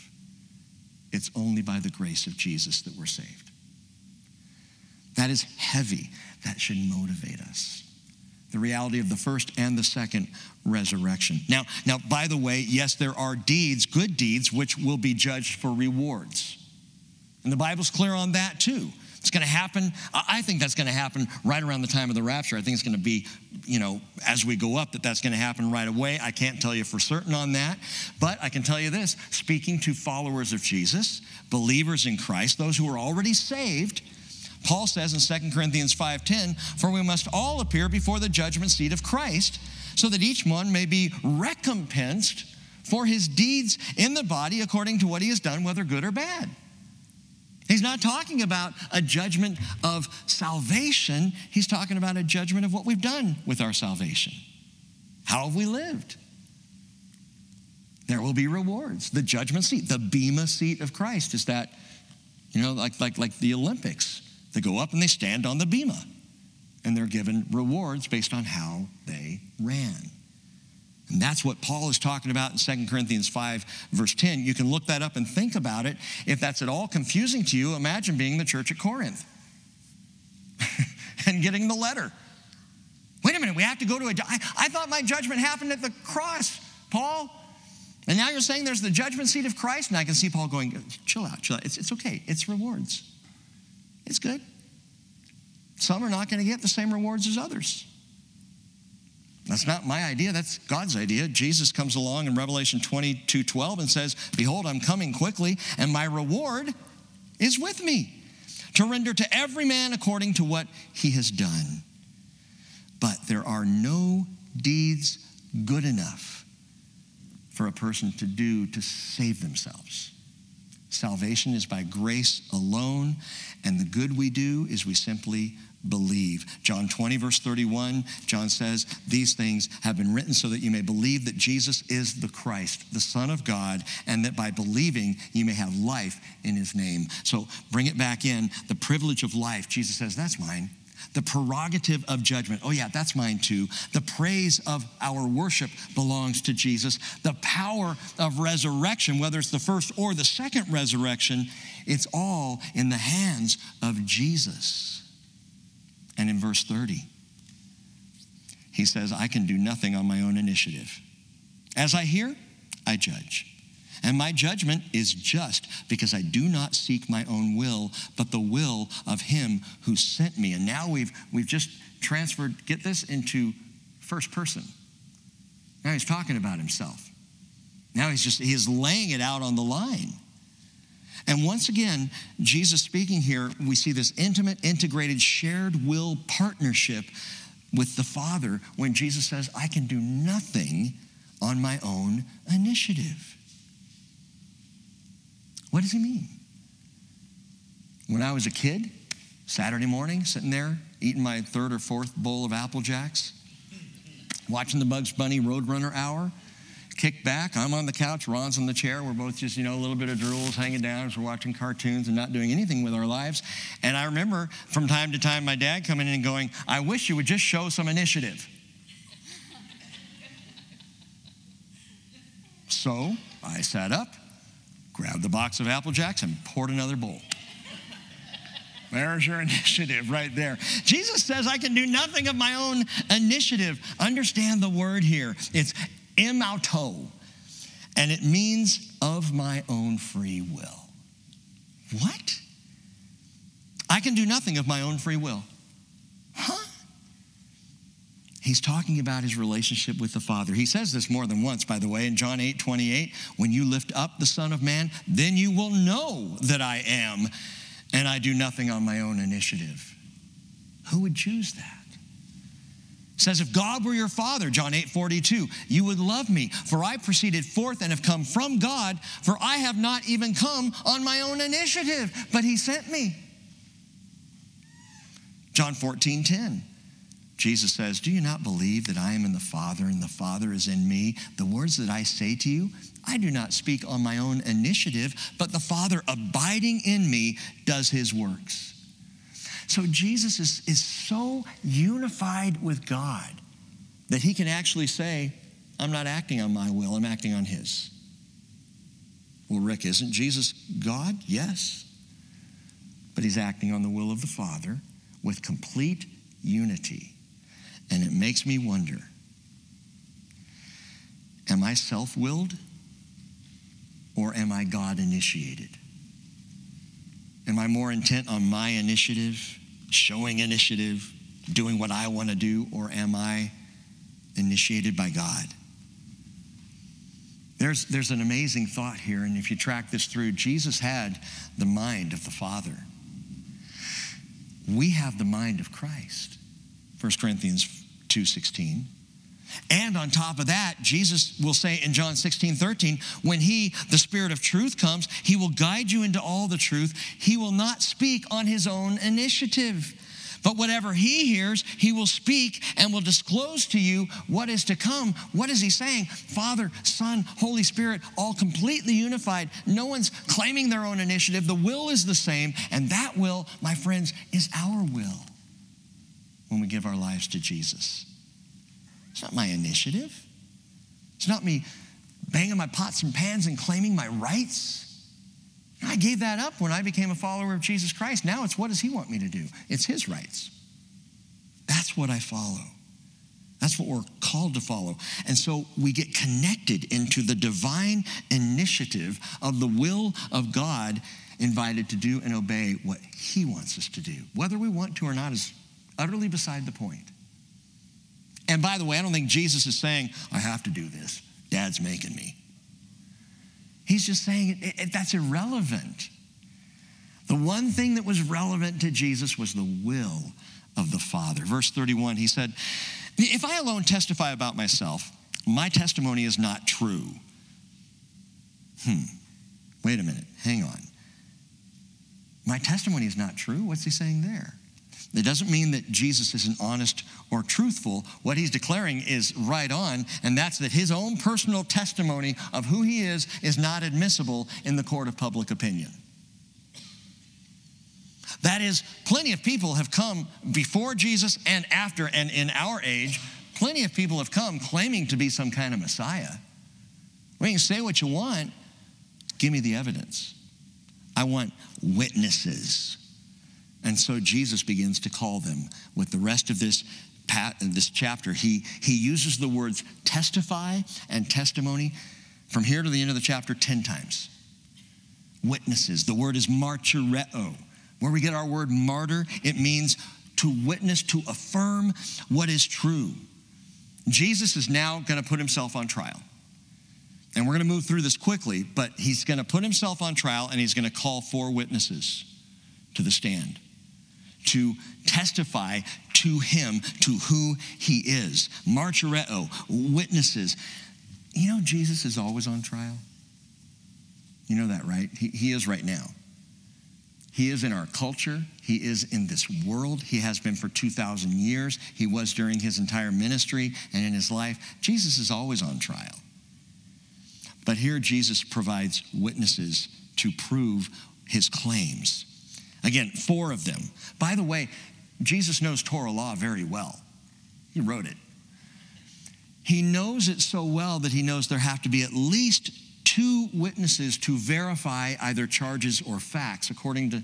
It's only by the grace of Jesus that we're saved. That is heavy. That should motivate us. The reality of the first and the second resurrection. Now, now, by the way, yes, there are deeds, good deeds, which will be judged for rewards. And the Bible's clear on that too. It's going to happen. I think that's going to happen right around the time of the rapture. I think it's going to be, you know, as we go up, that that's going to happen right away. I can't tell you for certain on that, but I can tell you this speaking to followers of Jesus, believers in Christ, those who are already saved, Paul says in 2 Corinthians 5:10, "For we must all appear before the judgment seat of Christ, so that each one may be recompensed for his deeds in the body according to what he has done, whether good or bad." He's not talking about a judgment of salvation. He's talking about a judgment of what we've done with our salvation. How have we lived? There will be rewards. The judgment seat, the Bema seat of Christ is that, you know, like, like, like the Olympics. They go up and they stand on the Bema, and they're given rewards based on how they ran. And that's what Paul is talking about in 2 Corinthians 5, verse 10. You can look that up and think about it. If that's at all confusing to you, imagine being the church at Corinth and getting the letter. Wait a minute, we have to go to a. I, I thought my judgment happened at the cross, Paul. And now you're saying there's the judgment seat of Christ? And I can see Paul going, chill out, chill out. It's, it's okay, it's rewards. It's good. Some are not going to get the same rewards as others. That's not my idea, that's God's idea. Jesus comes along in Revelation 22 12 and says, Behold, I'm coming quickly, and my reward is with me to render to every man according to what he has done. But there are no deeds good enough for a person to do to save themselves. Salvation is by grace alone, and the good we do is we simply believe. John 20, verse 31, John says, These things have been written so that you may believe that Jesus is the Christ, the Son of God, and that by believing you may have life in his name. So bring it back in. The privilege of life, Jesus says, That's mine. The prerogative of judgment, oh yeah, that's mine too. The praise of our worship belongs to Jesus. The power of resurrection, whether it's the first or the second resurrection, it's all in the hands of Jesus. And in verse 30, he says, I can do nothing on my own initiative. As I hear, I judge. And my judgment is just because I do not seek my own will, but the will of him who sent me. And now we've, we've just transferred, get this, into first person. Now he's talking about himself. Now he's just, he is laying it out on the line. And once again, Jesus speaking here, we see this intimate, integrated, shared will partnership with the Father when Jesus says, I can do nothing on my own initiative. What does he mean? When I was a kid, Saturday morning, sitting there eating my third or fourth bowl of Apple Jacks, watching the Bugs Bunny Roadrunner Hour, kick back. I'm on the couch, Ron's on the chair. We're both just, you know, a little bit of drools hanging down as we're watching cartoons and not doing anything with our lives. And I remember from time to time my dad coming in and going, I wish you would just show some initiative. so I sat up, grabbed the box of Apple Jacks, and poured another bowl. There's your initiative right there. Jesus says, I can do nothing of my own initiative. Understand the word here. It's emauto, and it means of my own free will. What? I can do nothing of my own free will. Huh? He's talking about his relationship with the Father. He says this more than once, by the way, in John 8 28. When you lift up the Son of Man, then you will know that I am, and I do nothing on my own initiative. Who would choose that? Says, If God were your father, John 8 42, you would love me, for I proceeded forth and have come from God, for I have not even come on my own initiative, but he sent me. John 14 10. Jesus says, Do you not believe that I am in the Father and the Father is in me? The words that I say to you, I do not speak on my own initiative, but the Father abiding in me does his works. So Jesus is, is so unified with God that he can actually say, I'm not acting on my will, I'm acting on his. Well, Rick, isn't Jesus God? Yes. But he's acting on the will of the Father with complete unity. And it makes me wonder am I self willed or am I God initiated? Am I more intent on my initiative, showing initiative, doing what I want to do, or am I initiated by God? There's, there's an amazing thought here, and if you track this through, Jesus had the mind of the Father. We have the mind of Christ. 1 Corinthians 2:16. And on top of that, Jesus will say in John 16, 13, when he, the Spirit of truth, comes, he will guide you into all the truth. He will not speak on his own initiative. But whatever he hears, he will speak and will disclose to you what is to come. What is he saying? Father, Son, Holy Spirit, all completely unified. No one's claiming their own initiative. The will is the same. And that will, my friends, is our will when we give our lives to Jesus. It's not my initiative. It's not me banging my pots and pans and claiming my rights. I gave that up when I became a follower of Jesus Christ. Now it's what does he want me to do? It's his rights. That's what I follow. That's what we're called to follow. And so we get connected into the divine initiative of the will of God, invited to do and obey what he wants us to do. Whether we want to or not is utterly beside the point. And by the way, I don't think Jesus is saying, I have to do this. Dad's making me. He's just saying it, it, that's irrelevant. The one thing that was relevant to Jesus was the will of the Father. Verse 31, he said, If I alone testify about myself, my testimony is not true. Hmm, wait a minute, hang on. My testimony is not true? What's he saying there? It doesn't mean that Jesus isn't honest or truthful. What he's declaring is right on, and that's that his own personal testimony of who he is is not admissible in the court of public opinion. That is, plenty of people have come before Jesus and after, and in our age, plenty of people have come claiming to be some kind of Messiah. You can say what you want, give me the evidence. I want witnesses. And so Jesus begins to call them with the rest of this this chapter, he, he uses the words testify and testimony from here to the end of the chapter 10 times. Witnesses. The word is martyreo. Where we get our word martyr, it means to witness, to affirm what is true. Jesus is now going to put himself on trial. And we're going to move through this quickly, but he's going to put himself on trial and he's going to call four witnesses to the stand to testify to him, to who he is. Martyreo, witnesses. You know, Jesus is always on trial. You know that, right? He, he is right now. He is in our culture. He is in this world. He has been for 2,000 years. He was during his entire ministry and in his life. Jesus is always on trial. But here, Jesus provides witnesses to prove his claims. Again, four of them. By the way, Jesus knows Torah law very well. He wrote it. He knows it so well that he knows there have to be at least two witnesses to verify either charges or facts according to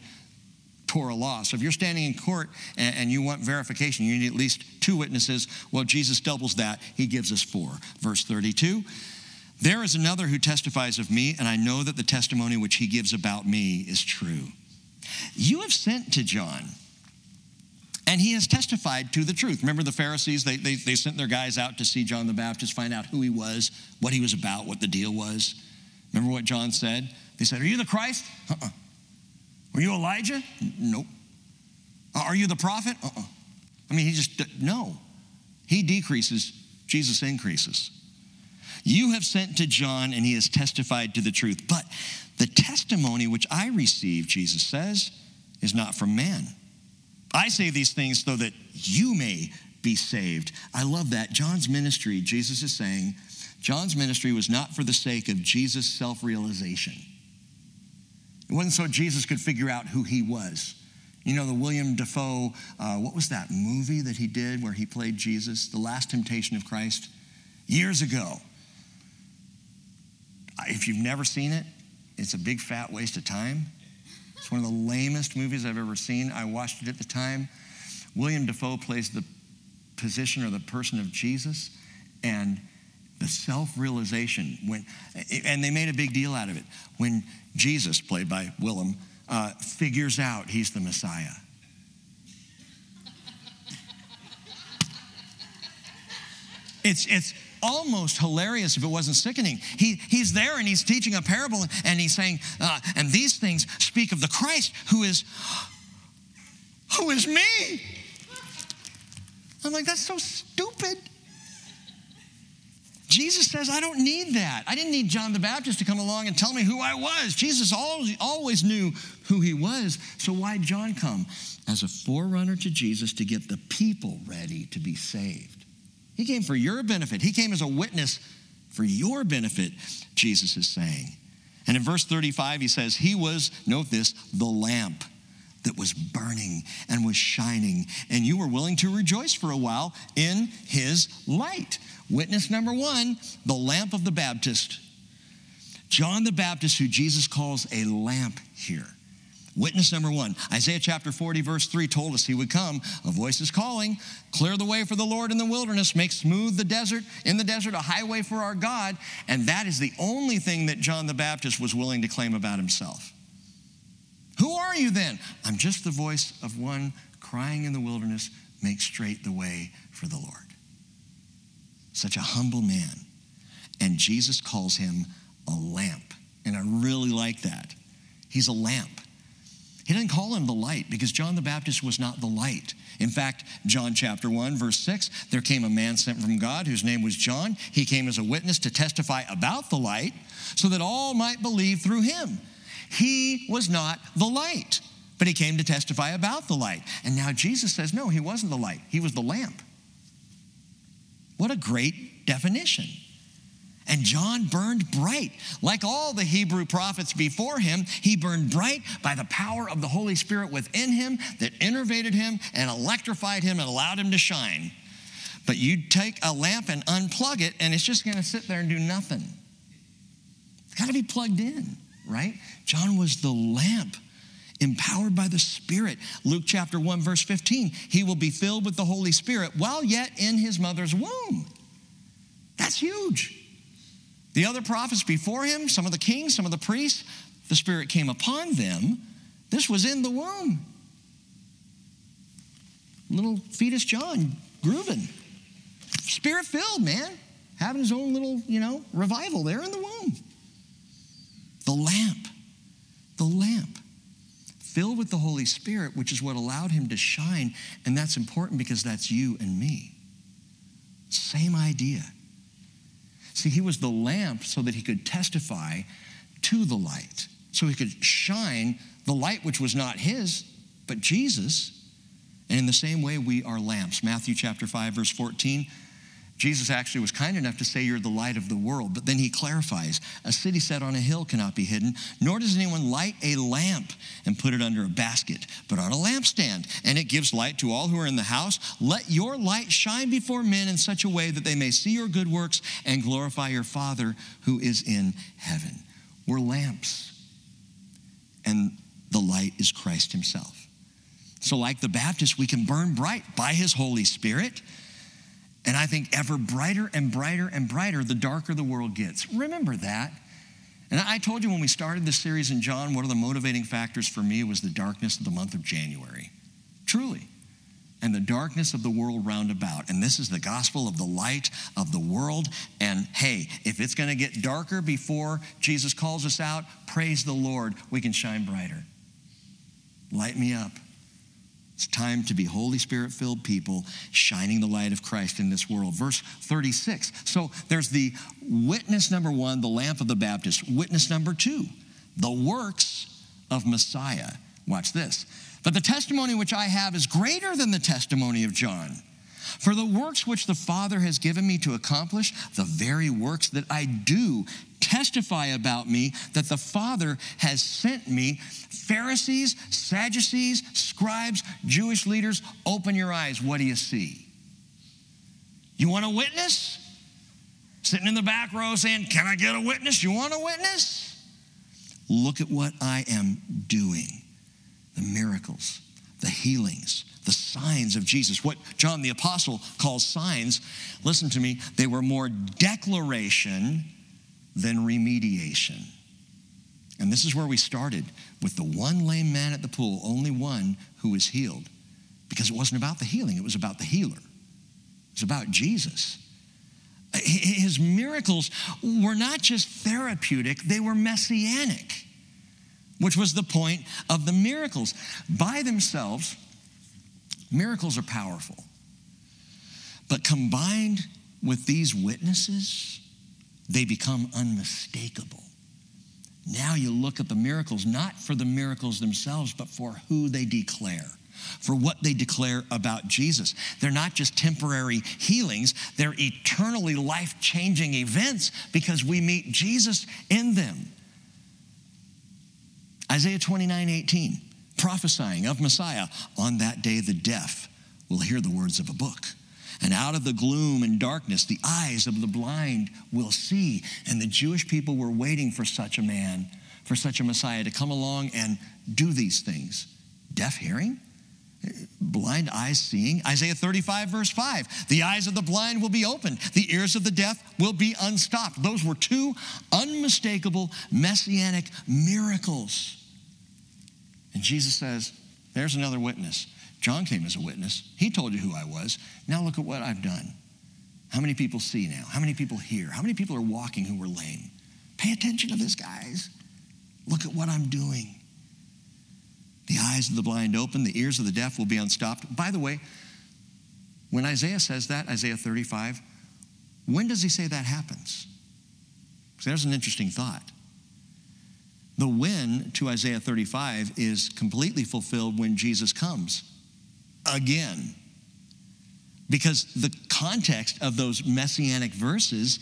Torah law. So if you're standing in court and, you want verification, you need at least two witnesses. Well, Jesus doubles that. He gives us four. Verse 32 There is another who testifies of me, and I know that the testimony which he gives about me is true. You have sent to John, and he has testified to the truth. Remember the Pharisees? They, they, they sent their guys out to see John the Baptist, find out who he was, what he was about, what the deal was. Remember what John said? They said, Are you the Christ? Uh uh-uh. uh Are you Elijah? Nope. Are you the prophet? Uh uh-uh. uh I mean, he just, no. He decreases, Jesus increases. You have sent to John, and he has testified to the truth. But the testimony which I receive, Jesus says, is not from man. I say these things so that you may be saved. I love that. John's ministry, Jesus is saying, John's ministry was not for the sake of Jesus' self realization. It wasn't so Jesus could figure out who he was. You know, the William Dafoe, uh, what was that movie that he did where he played Jesus, The Last Temptation of Christ? Years ago. If you've never seen it, it's a big fat waste of time. It's one of the lamest movies I've ever seen. I watched it at the time. William Dafoe plays the position or the person of Jesus, and the self realization when, and they made a big deal out of it. When Jesus, played by Willem, uh, figures out he's the Messiah. It's, it's almost hilarious if it wasn't sickening. He, he's there and he's teaching a parable and he's saying, uh, and these things speak of the Christ who is, who is me. I'm like, that's so stupid. Jesus says, I don't need that. I didn't need John the Baptist to come along and tell me who I was. Jesus always, always knew who he was. So why John come? As a forerunner to Jesus to get the people ready to be saved. He came for your benefit. He came as a witness for your benefit, Jesus is saying. And in verse 35, he says, He was, note this, the lamp that was burning and was shining, and you were willing to rejoice for a while in his light. Witness number one the lamp of the Baptist. John the Baptist, who Jesus calls a lamp here. Witness number one Isaiah chapter 40, verse 3 told us he would come. A voice is calling, clear the way for the Lord in the wilderness, make smooth the desert, in the desert, a highway for our God. And that is the only thing that John the Baptist was willing to claim about himself. Who are you then? I'm just the voice of one crying in the wilderness, make straight the way for the Lord such a humble man. And Jesus calls him a lamp. And I really like that. He's a lamp. He didn't call him the light because John the Baptist was not the light. In fact, John chapter 1, verse 6, there came a man sent from God whose name was John. He came as a witness to testify about the light so that all might believe through him. He was not the light, but he came to testify about the light. And now Jesus says, no, he wasn't the light, he was the lamp. What a great definition. And John burned bright. Like all the Hebrew prophets before him, he burned bright by the power of the Holy Spirit within him that innervated him and electrified him and allowed him to shine. But you take a lamp and unplug it, and it's just going to sit there and do nothing. It's got to be plugged in, right? John was the lamp empowered by the Spirit. Luke chapter 1, verse 15. He will be filled with the Holy Spirit while yet in his mother's womb. That's huge. The other prophets before him, some of the kings, some of the priests, the Spirit came upon them. This was in the womb. Little fetus John grooving. Spirit filled, man. Having his own little, you know, revival there in the womb. The lamp. The lamp filled with the Holy Spirit, which is what allowed him to shine. And that's important because that's you and me. Same idea. See, he was the lamp so that he could testify to the light, so he could shine the light which was not his, but Jesus. And in the same way, we are lamps. Matthew chapter 5, verse 14 Jesus actually was kind enough to say, You're the light of the world. But then he clarifies a city set on a hill cannot be hidden, nor does anyone light a lamp and put it under a basket, but on a lampstand, and it gives light to all who are in the house. Let your light shine before men in such a way that they may see your good works and glorify your Father who is in heaven. We're lamps, and the light is Christ Himself. So, like the Baptist, we can burn bright by His Holy Spirit and I think ever brighter and brighter and brighter the darker the world gets. Remember that. And I told you when we started this series in John, one of the motivating factors for me was the darkness of the month of January. Truly. And the darkness of the world round about. And this is the gospel of the light of the world. And hey, if it's going to get darker before Jesus calls us out, praise the Lord, we can shine brighter. Light me up. It's time to be Holy Spirit filled people shining the light of Christ in this world. Verse 36. So there's the witness number one, the lamp of the Baptist. Witness number two, the works of Messiah. Watch this. But the testimony which I have is greater than the testimony of John. For the works which the Father has given me to accomplish, the very works that I do, testify about me that the Father has sent me. Pharisees, Sadducees, scribes, Jewish leaders, open your eyes. What do you see? You want a witness? Sitting in the back row saying, Can I get a witness? You want a witness? Look at what I am doing the miracles, the healings, the signs of Jesus. What John the Apostle calls signs, listen to me, they were more declaration than remediation. And this is where we started with the one lame man at the pool, only one who was healed. Because it wasn't about the healing, it was about the healer. It was about Jesus. His miracles were not just therapeutic, they were messianic, which was the point of the miracles. By themselves, miracles are powerful. But combined with these witnesses, they become unmistakable. Now you look at the miracles, not for the miracles themselves, but for who they declare, for what they declare about Jesus. They're not just temporary healings, they're eternally life changing events because we meet Jesus in them. Isaiah 29 18, prophesying of Messiah, on that day the deaf will hear the words of a book and out of the gloom and darkness, the eyes of the blind will see. And the Jewish people were waiting for such a man, for such a Messiah to come along and do these things. Deaf hearing? Blind eyes seeing. Isaiah 35, verse 5. The eyes of the blind will be opened, the ears of the deaf will be unstopped. Those were two unmistakable messianic miracles. And Jesus says, There's another witness. John came as a witness. He told you who I was. Now look at what I've done. How many people see now? How many people hear? How many people are walking who were lame? Pay attention to this, guys. Look at what I'm doing. The eyes of the blind open, the ears of the deaf will be unstopped. By the way, when Isaiah says that, Isaiah 35, when does he say that happens? So there's an interesting thought. The when to Isaiah 35 is completely fulfilled when Jesus comes again. Because the context of those messianic verses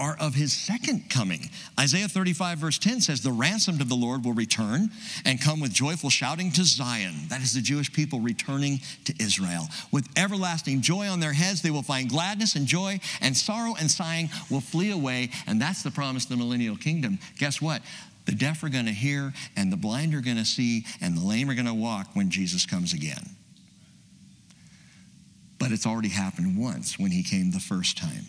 are of his second coming. Isaiah 35, verse 10 says, The ransomed of the Lord will return and come with joyful shouting to Zion. That is the Jewish people returning to Israel. With everlasting joy on their heads, they will find gladness and joy, and sorrow and sighing will flee away. And that's the promise of the millennial kingdom. Guess what? The deaf are going to hear, and the blind are going to see, and the lame are going to walk when Jesus comes again. But it's already happened once when he came the first time.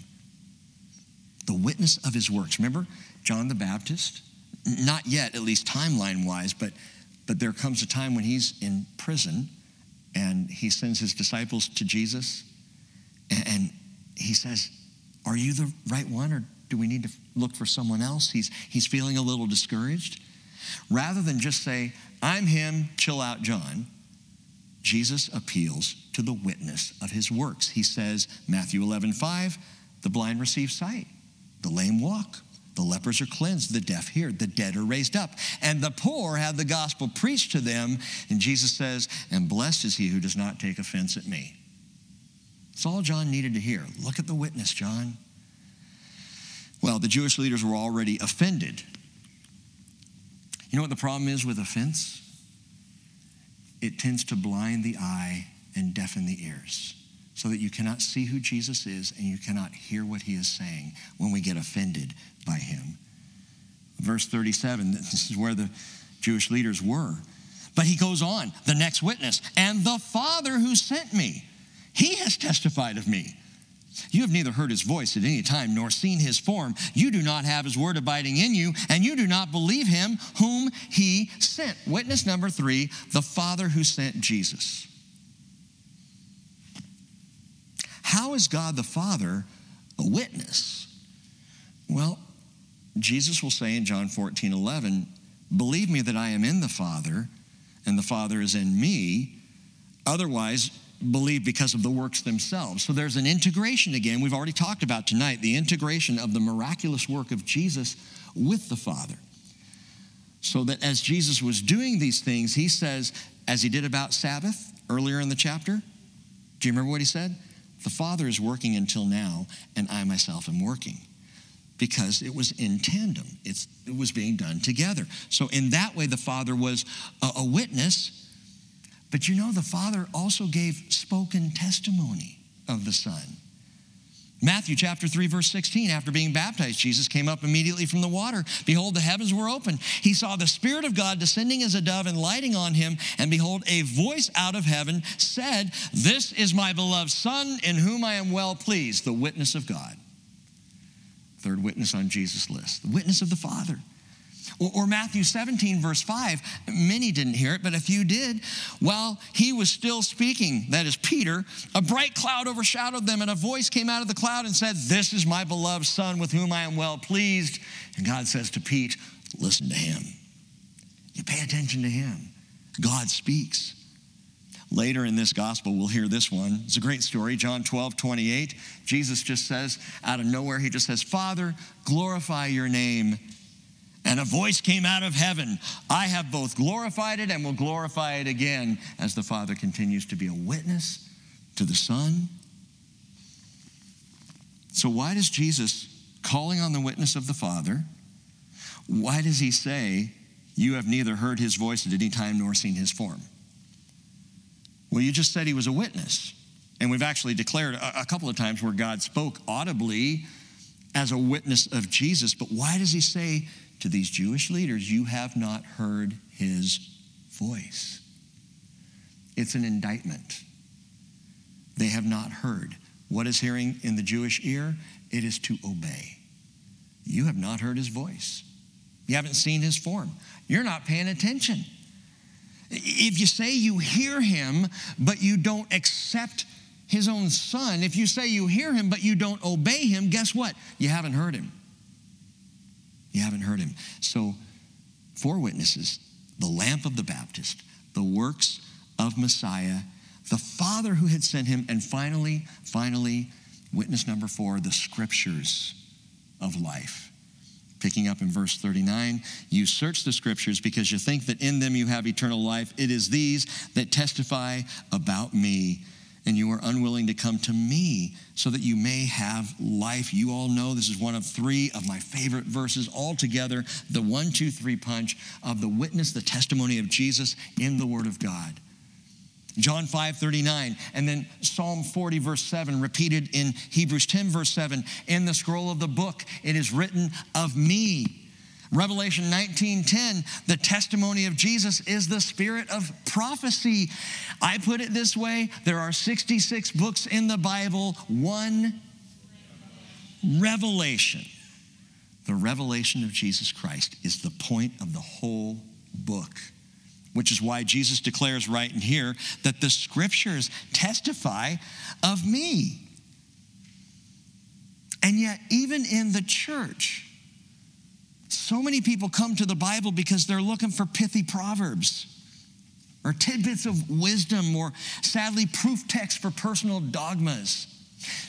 The witness of his works. Remember John the Baptist? Not yet, at least timeline wise, but, but there comes a time when he's in prison and he sends his disciples to Jesus and, and he says, Are you the right one or do we need to look for someone else? He's, he's feeling a little discouraged. Rather than just say, I'm him, chill out, John, Jesus appeals to the witness of his works. He says, Matthew 11, 5, the blind receive sight, the lame walk, the lepers are cleansed, the deaf hear, the dead are raised up, and the poor have the gospel preached to them. And Jesus says, And blessed is he who does not take offense at me. That's all John needed to hear. Look at the witness, John. Well, the Jewish leaders were already offended. You know what the problem is with offense? It tends to blind the eye and deafen the ears so that you cannot see who Jesus is and you cannot hear what he is saying when we get offended by him. Verse 37, this is where the Jewish leaders were. But he goes on, the next witness, and the Father who sent me, he has testified of me. You have neither heard his voice at any time nor seen his form. You do not have his word abiding in you, and you do not believe him whom he sent. Witness number three the Father who sent Jesus. How is God the Father a witness? Well, Jesus will say in John 14 11, Believe me that I am in the Father, and the Father is in me. Otherwise, believe because of the works themselves. So there's an integration again, we've already talked about tonight, the integration of the miraculous work of Jesus with the Father. So that as Jesus was doing these things, he says, as he did about Sabbath earlier in the chapter, do you remember what he said? The Father is working until now, and I myself am working because it was in tandem. It's, it was being done together. So, in that way, the Father was a, a witness. But you know, the Father also gave spoken testimony of the Son. Matthew chapter 3, verse 16, after being baptized, Jesus came up immediately from the water. Behold, the heavens were open. He saw the Spirit of God descending as a dove and lighting on him. And behold, a voice out of heaven said, This is my beloved Son, in whom I am well pleased, the witness of God. Third witness on Jesus' list, the witness of the Father. Or, Matthew 17, verse 5, many didn't hear it, but a few did. While he was still speaking, that is Peter, a bright cloud overshadowed them, and a voice came out of the cloud and said, This is my beloved Son with whom I am well pleased. And God says to Pete, Listen to him. You pay attention to him. God speaks. Later in this gospel, we'll hear this one. It's a great story. John 12, 28. Jesus just says, out of nowhere, he just says, Father, glorify your name. And a voice came out of heaven I have both glorified it and will glorify it again as the Father continues to be a witness to the Son. So, why does Jesus, calling on the witness of the Father, why does he say, You have neither heard his voice at any time nor seen his form? Well, you just said he was a witness. And we've actually declared a, couple of times where God spoke audibly as a witness of Jesus. But why does he say to these Jewish leaders, You have not heard his voice? It's an indictment. They have not heard. What is hearing in the Jewish ear? It is to obey. You have not heard his voice. You haven't seen his form. You're not paying attention. If you say you hear him, but you don't accept his own son, if you say you hear him, but you don't obey him, guess what? You haven't heard him. You haven't heard him. So, four witnesses the lamp of the Baptist, the works of Messiah, the Father who had sent him, and finally, finally, witness number four, the scriptures of life. Picking up in verse 39, you search the scriptures because you think that in them you have eternal life. It is these that testify about me, and you are unwilling to come to me so that you may have life. You all know this is one of three of my favorite verses altogether the one, two, three punch of the witness, the testimony of Jesus in the Word of God. John 5, 39, and then Psalm 40, verse 7, repeated in Hebrews 10, verse 7. In the scroll of the book, it is written of me. Revelation 19, 10, the testimony of Jesus is the spirit of prophecy. I put it this way there are 66 books in the Bible, one revelation. The revelation of Jesus Christ is the point of the whole book which is why Jesus declares right in here that the scriptures testify of me. And yet, even in the church, so many people come to the Bible because they're looking for pithy proverbs or tidbits of wisdom or sadly proof texts for personal dogmas.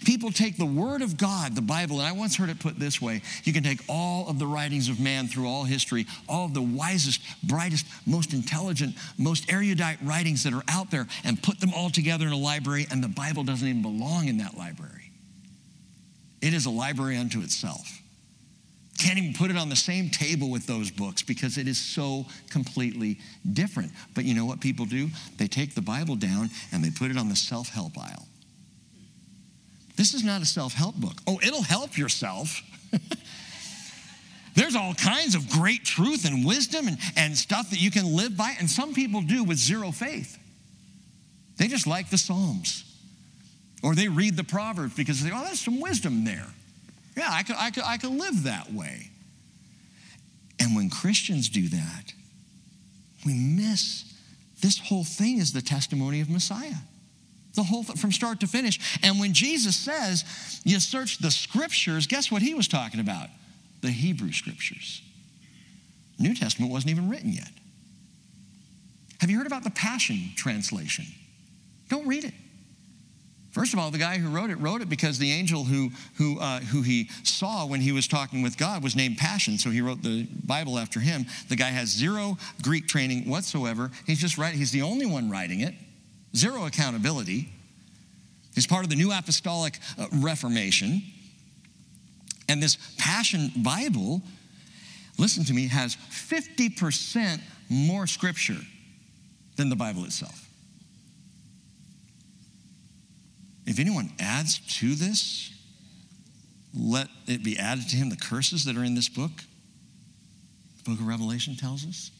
People take the Word of God, the Bible, and I once heard it put this way you can take all of the writings of man through all history, all of the wisest, brightest, most intelligent, most erudite writings that are out there, and put them all together in a library, and the Bible doesn't even belong in that library. It is a library unto itself. Can't even put it on the same table with those books because it is so completely different. But you know what people do? They take the Bible down and they put it on the self help aisle. This is not a self help book. Oh, it'll help yourself. There's all kinds of great truth and wisdom and, and stuff that you can live by, and some people do with zero faith. They just like the Psalms. Or they read the Proverbs because they, oh, there's some wisdom there. Yeah, I could, I could, I could live that way. And when Christians do that, we miss this whole thing is the testimony of Messiah the whole from start to finish. And when Jesus says you search the scriptures, guess what he was talking about? The Hebrew scriptures. New Testament wasn't even written yet. Have you heard about the Passion Translation? Don't read it. First of all, the guy who wrote it wrote it because the angel who, who, uh, who he saw when he was talking with God was named Passion, so he wrote the Bible after him. The guy has zero Greek training whatsoever. He's just writing, he's the only one writing it. Zero accountability. He's part of the New Apostolic uh, Reformation. And this Passion Bible, listen to me, has 50% more scripture than the Bible itself. If anyone adds to this, let it be added to him the curses that are in this book. The book of Revelation tells us.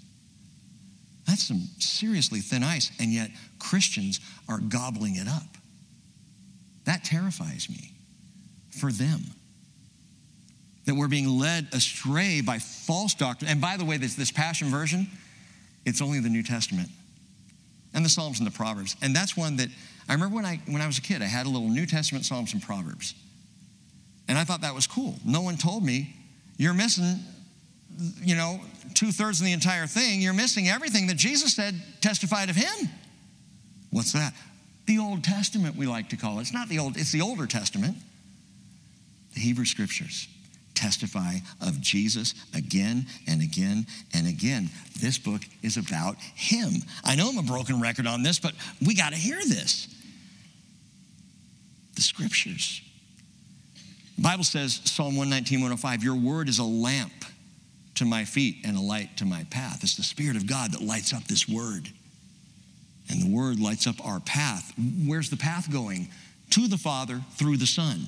That's some seriously thin ice, and yet Christians are gobbling it up. That terrifies me for them. That we're being led astray by false doctrine. And by the way, this, this Passion Version, it's only the New Testament and the Psalms and the Proverbs. And that's one that I remember when I, when I was a kid, I had a little New Testament Psalms and Proverbs. And I thought that was cool. No one told me, you're missing, you know, two thirds of the entire thing. You're missing everything that Jesus said testified of him. What's that? The Old Testament, we like to call it. It's not the Old, it's the Older Testament. The Hebrew Scriptures testify of Jesus again and again and again. This book is about him. I know I'm a broken record on this, but we got to hear this. The Scriptures. The Bible says, Psalm 119, 105, your word is a lamp to my feet and a light to my path. It's the Spirit of God that lights up this word. And the word lights up our path. Where's the path going? To the Father through the Son.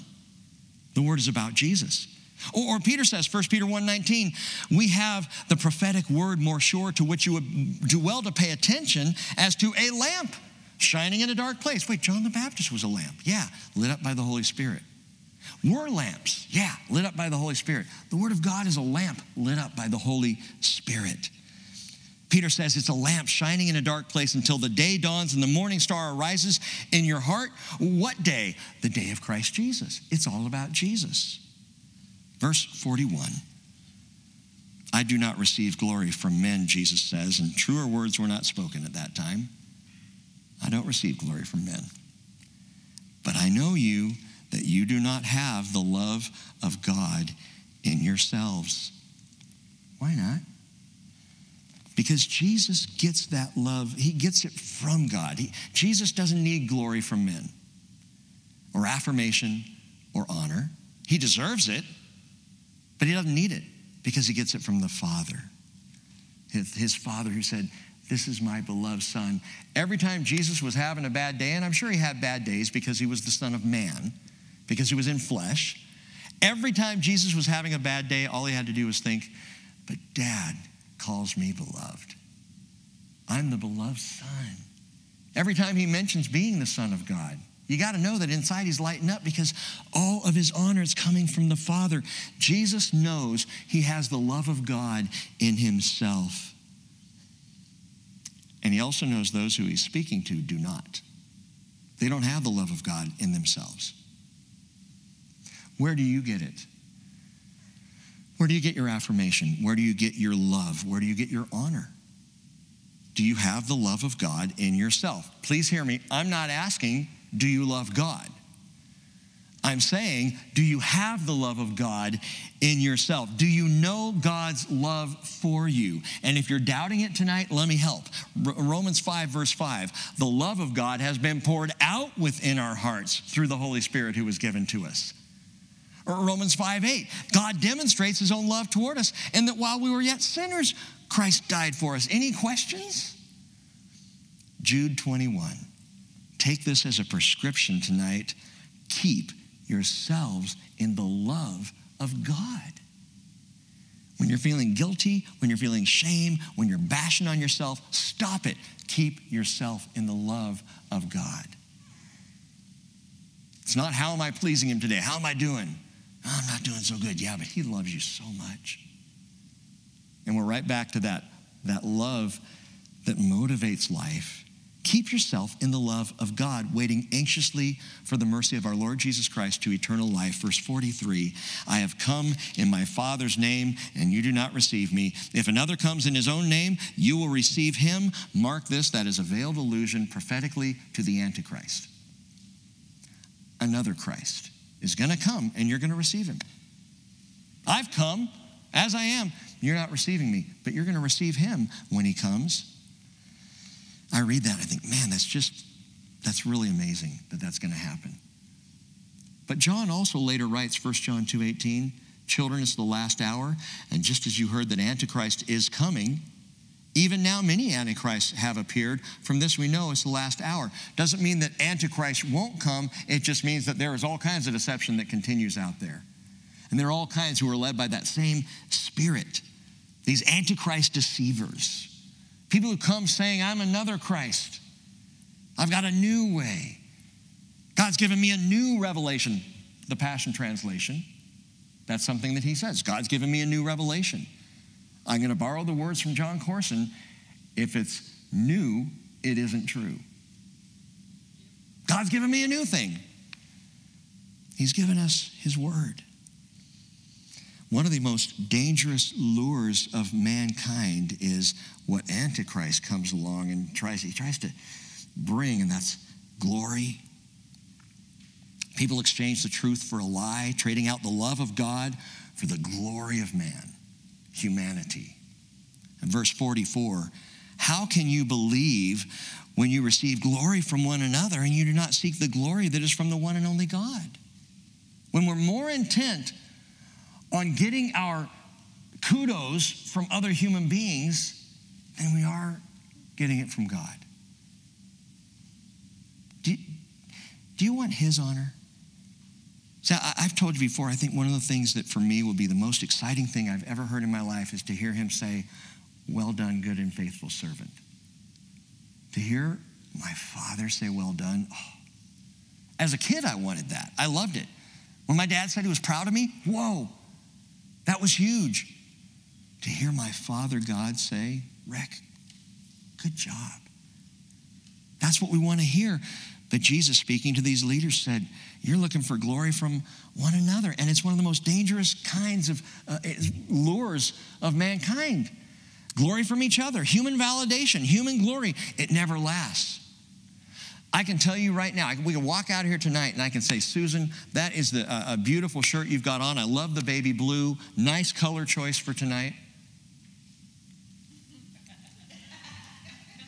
The word is about Jesus. Or, or Peter says, 1 Peter 1:19, we have the prophetic word more sure to which you would do well to pay attention as to a lamp shining in a dark place. Wait, John the Baptist was a lamp. Yeah, lit up by the Holy Spirit. We're lamps. Yeah, lit up by the Holy Spirit. The Word of God is a lamp lit up by the Holy Spirit. Peter says it's a lamp shining in a dark place until the day dawns and the morning star arises in your heart. What day? The day of Christ Jesus. It's all about Jesus. Verse 41. I do not receive glory from men, Jesus says, and truer words were not spoken at that time. I don't receive glory from men. But I know you that you do not have the love of God in yourselves. Why not? Because Jesus gets that love, he gets it from God. He, Jesus doesn't need glory from men or affirmation or honor. He deserves it, but he doesn't need it because he gets it from the Father. His, Father who said, This is my beloved Son. Every time Jesus was having a bad day, and I'm sure he had bad days because he was the Son of Man, because he was in flesh. Every time Jesus was having a bad day, all he had to do was think, but dad calls me beloved. I'm the beloved son. Every time he mentions being the son of God, you got to know that inside he's lighting up because all of his honor is coming from the Father. Jesus knows he has the love of God in himself. And he also knows those who he's speaking to do not. They don't have the love of God in themselves. Where do you get it? Where do you get your affirmation? Where do you get your love? Where do you get your honor? Do you have the love of God in yourself? Please hear me. I'm not asking, do you love God? I'm saying, do you have the love of God in yourself? Do you know God's love for you? And if you're doubting it tonight, let me help. Romans 5, verse 5 the love of God has been poured out within our hearts through the Holy Spirit who was given to us. Or Romans 5 8, God demonstrates his own love toward us, and that while we were yet sinners, Christ died for us. Any questions? Jude 21. Take this as a prescription tonight. Keep yourselves in the love of God. When you're feeling guilty, when you're feeling shame, when you're bashing on yourself, stop it. Keep yourself in the love of God. It's not how am I pleasing him today? How am I doing? Oh, I'm not doing so good. Yeah, but he loves you so much. And we're right back to that, that love that motivates life. Keep yourself in the love of God, waiting anxiously for the mercy of our Lord Jesus Christ to eternal life. Verse 43 I have come in my Father's name, and you do not receive me. If another comes in his own name, you will receive him. Mark this, that is a veiled allusion prophetically to the Antichrist. Another Christ is going to come, and you're going to receive him. I've come as I am. You're not receiving me, but you're going to receive him when he comes. I read that, I think, man, that's just That's really amazing that that's going to happen. But John also later writes, 1 John 2:18, children, it's the last hour, and just as you heard that Antichrist is coming, even now many antichrists have appeared. From this we know it's the last hour. Doesn't mean that Antichrist won't come, it just means that there is all kinds of deception that continues out there. And there are all kinds who are led by that same spirit. These Antichrist deceivers. People who come saying, I'm another Christ. I've got a new way. God's given me a new revelation, the Passion Translation. That's something that he says. God's given me a new revelation. I'm going to borrow the words from Jon Courson. If it's new, it isn't true. God's given me a new thing. He's given us his word. One of the most dangerous lures of mankind is what Antichrist comes along and tries, he tries to bring, and that's glory. People exchange the truth for a lie, trading out the love of God for the glory of man, humanity. Verse 44 How can you believe when you receive glory from one another and you do not seek the glory that is from the one and only God? When we're more intent on getting our kudos from other human beings than we are getting it from God. Do, do you want His honor? So I, have told you before, I think one of the things that for me will be the most exciting thing I've ever heard in my life is to hear Him say, Well done, good and faithful servant. To hear my Father say, Well done, oh. as a kid, I wanted that. I loved it. When my dad said he was proud of me, whoa, that was huge. To hear my Father God say, Rick, good job. That's what we want to hear. But Jesus, speaking to these leaders, said, You're looking for glory from one another. And it's one of the most dangerous kinds of uh, lures of mankind. Glory from each other, human validation, human glory. It never lasts. I can tell you right now, we can walk out here tonight and I can say, Susan, that is the, uh, a beautiful shirt you've got on. I love the baby blue. Nice color choice for tonight.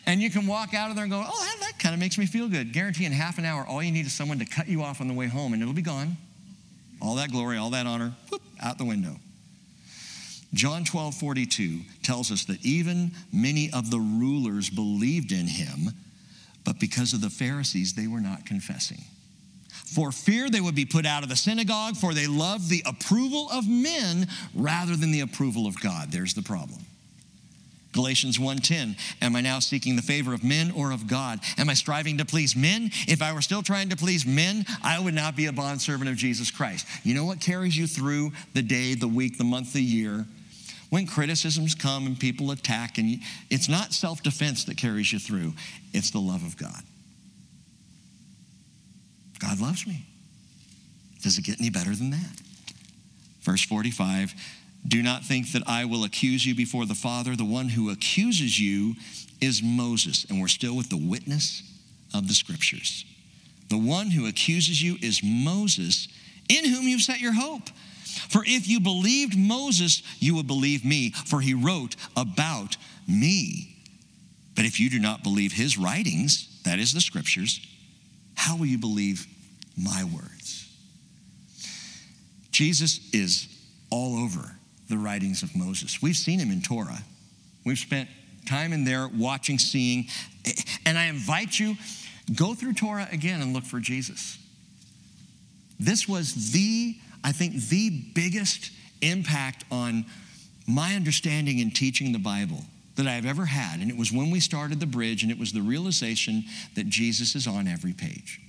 And you can walk out of there and go, oh, that, that kind of makes me feel good. Guarantee in half an hour, all you need is someone to cut you off on the way home and it'll be gone. All that glory, all that honor, whoop, out the window. John 12, 42 tells us that even many of the rulers believed in him but because of the Pharisees, they were not confessing. For fear they would be put out of the synagogue, for they loved the approval of men rather than the approval of God. There's the problem. Galatians 1:10 Am I now seeking the favor of men or of God? Am I striving to please men? If I were still trying to please men, I would not be a bondservant of Jesus Christ. You know what carries you through the day, the week, the month, the year? When criticisms come and people attack, and it's not self defense that carries you through, it's the love of God. God loves me. Does it get any better than that? Verse 45 Do not think that I will accuse you before the Father. The one who accuses you is Moses, and we're still with the witness of the scriptures. The one who accuses you is Moses, in whom you've set your hope. For if you believed Moses, you would believe me, for he wrote about me. But if you do not believe his writings, that is the scriptures, how will you believe my words? Jesus is all over the writings of Moses. We've seen him in Torah. We've spent time in there watching, seeing, and I invite you, go through Torah again and look for Jesus. This was the I think the biggest impact on my understanding in teaching the Bible that I've ever had, and it was when we started the bridge, and it was the realization that Jesus is on every page.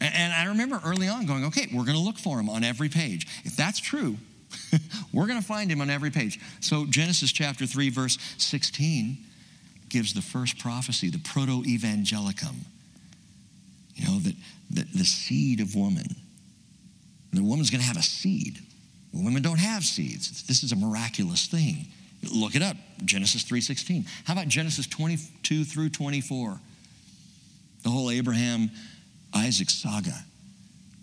And I remember early on going, okay, we're going to look for him on every page. If that's true, we're going to find him on every page. So, Genesis chapter 3, verse 16 gives the first prophecy, the proto evangelicum. You know, that, that the seed of woman the woman's going to have a seed. Women don't have seeds. This is a miraculous thing. Look it up, Genesis 3:16. How about Genesis 22 through 24? The whole Abraham Isaac saga.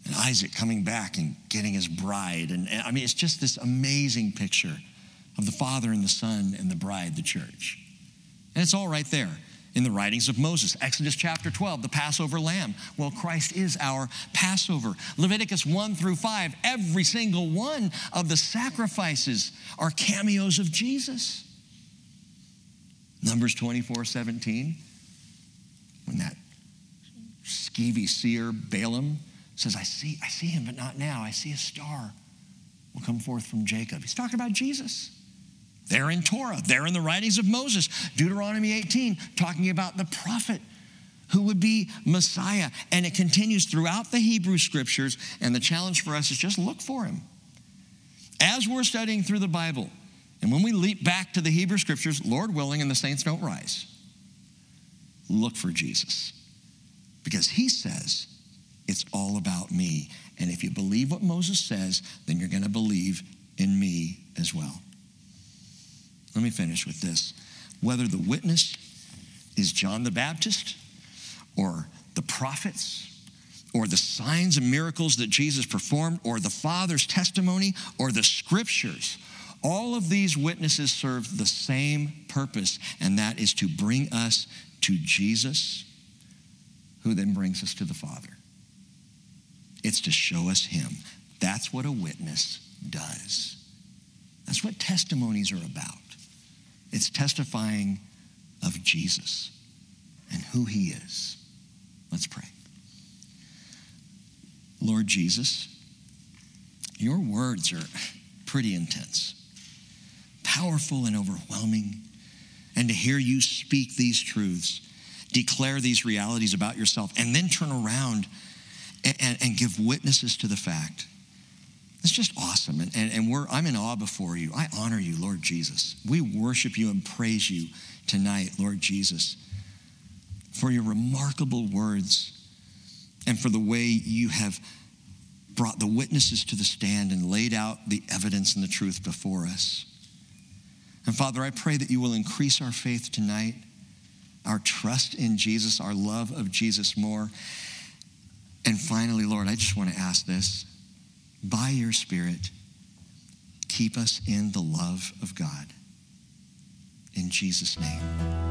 And Isaac coming back and getting his bride. And, and I mean, it's just this amazing picture of the Father and the Son and the bride, the church. And it's all right there. In the writings of Moses. Exodus chapter 12, the Passover lamb. Well, Christ is our Passover. Leviticus 1 through 5, every single one of the sacrifices are cameos of Jesus. Numbers 24, 17, when that skeevy seer Balaam says, I see, I see him, but not now. I see a star will come forth from Jacob. He's talking about Jesus. They're in Torah, they're in the writings of Moses. Deuteronomy 18, talking about the prophet who would be Messiah. And it continues throughout the Hebrew scriptures. And the challenge for us is just look for him. As we're studying through the Bible, and when we leap back to the Hebrew scriptures, Lord willing, and the saints don't rise, look for Jesus. Because he says, it's all about me. And if you believe what Moses says, then you're going to believe in me as well. Let me finish with this. Whether the witness is John the Baptist or the prophets or the signs and miracles that Jesus performed or the Father's testimony or the scriptures, all of these witnesses serve the same purpose, and that is to bring us to Jesus, who then brings us to the Father. It's to show us Him. That's what a witness does. That's what testimonies are about. It's testifying of Jesus and who he is. Let's pray. Lord Jesus, your words are pretty intense, powerful and overwhelming. And to hear you speak these truths, declare these realities about yourself, and then turn around and, and, and give witnesses to the fact it's just awesome. And, and, and we're, I'm in awe before you. I honor you, Lord Jesus. We worship you and praise you tonight, Lord Jesus, for your remarkable words and for the way you have brought the witnesses to the stand and laid out the evidence and the truth before us. And Father, I pray that you will increase our faith tonight, our trust in Jesus, our love of Jesus more. And finally, Lord, I just want to ask this by your Spirit, keep us in the love of God. In Jesus' name.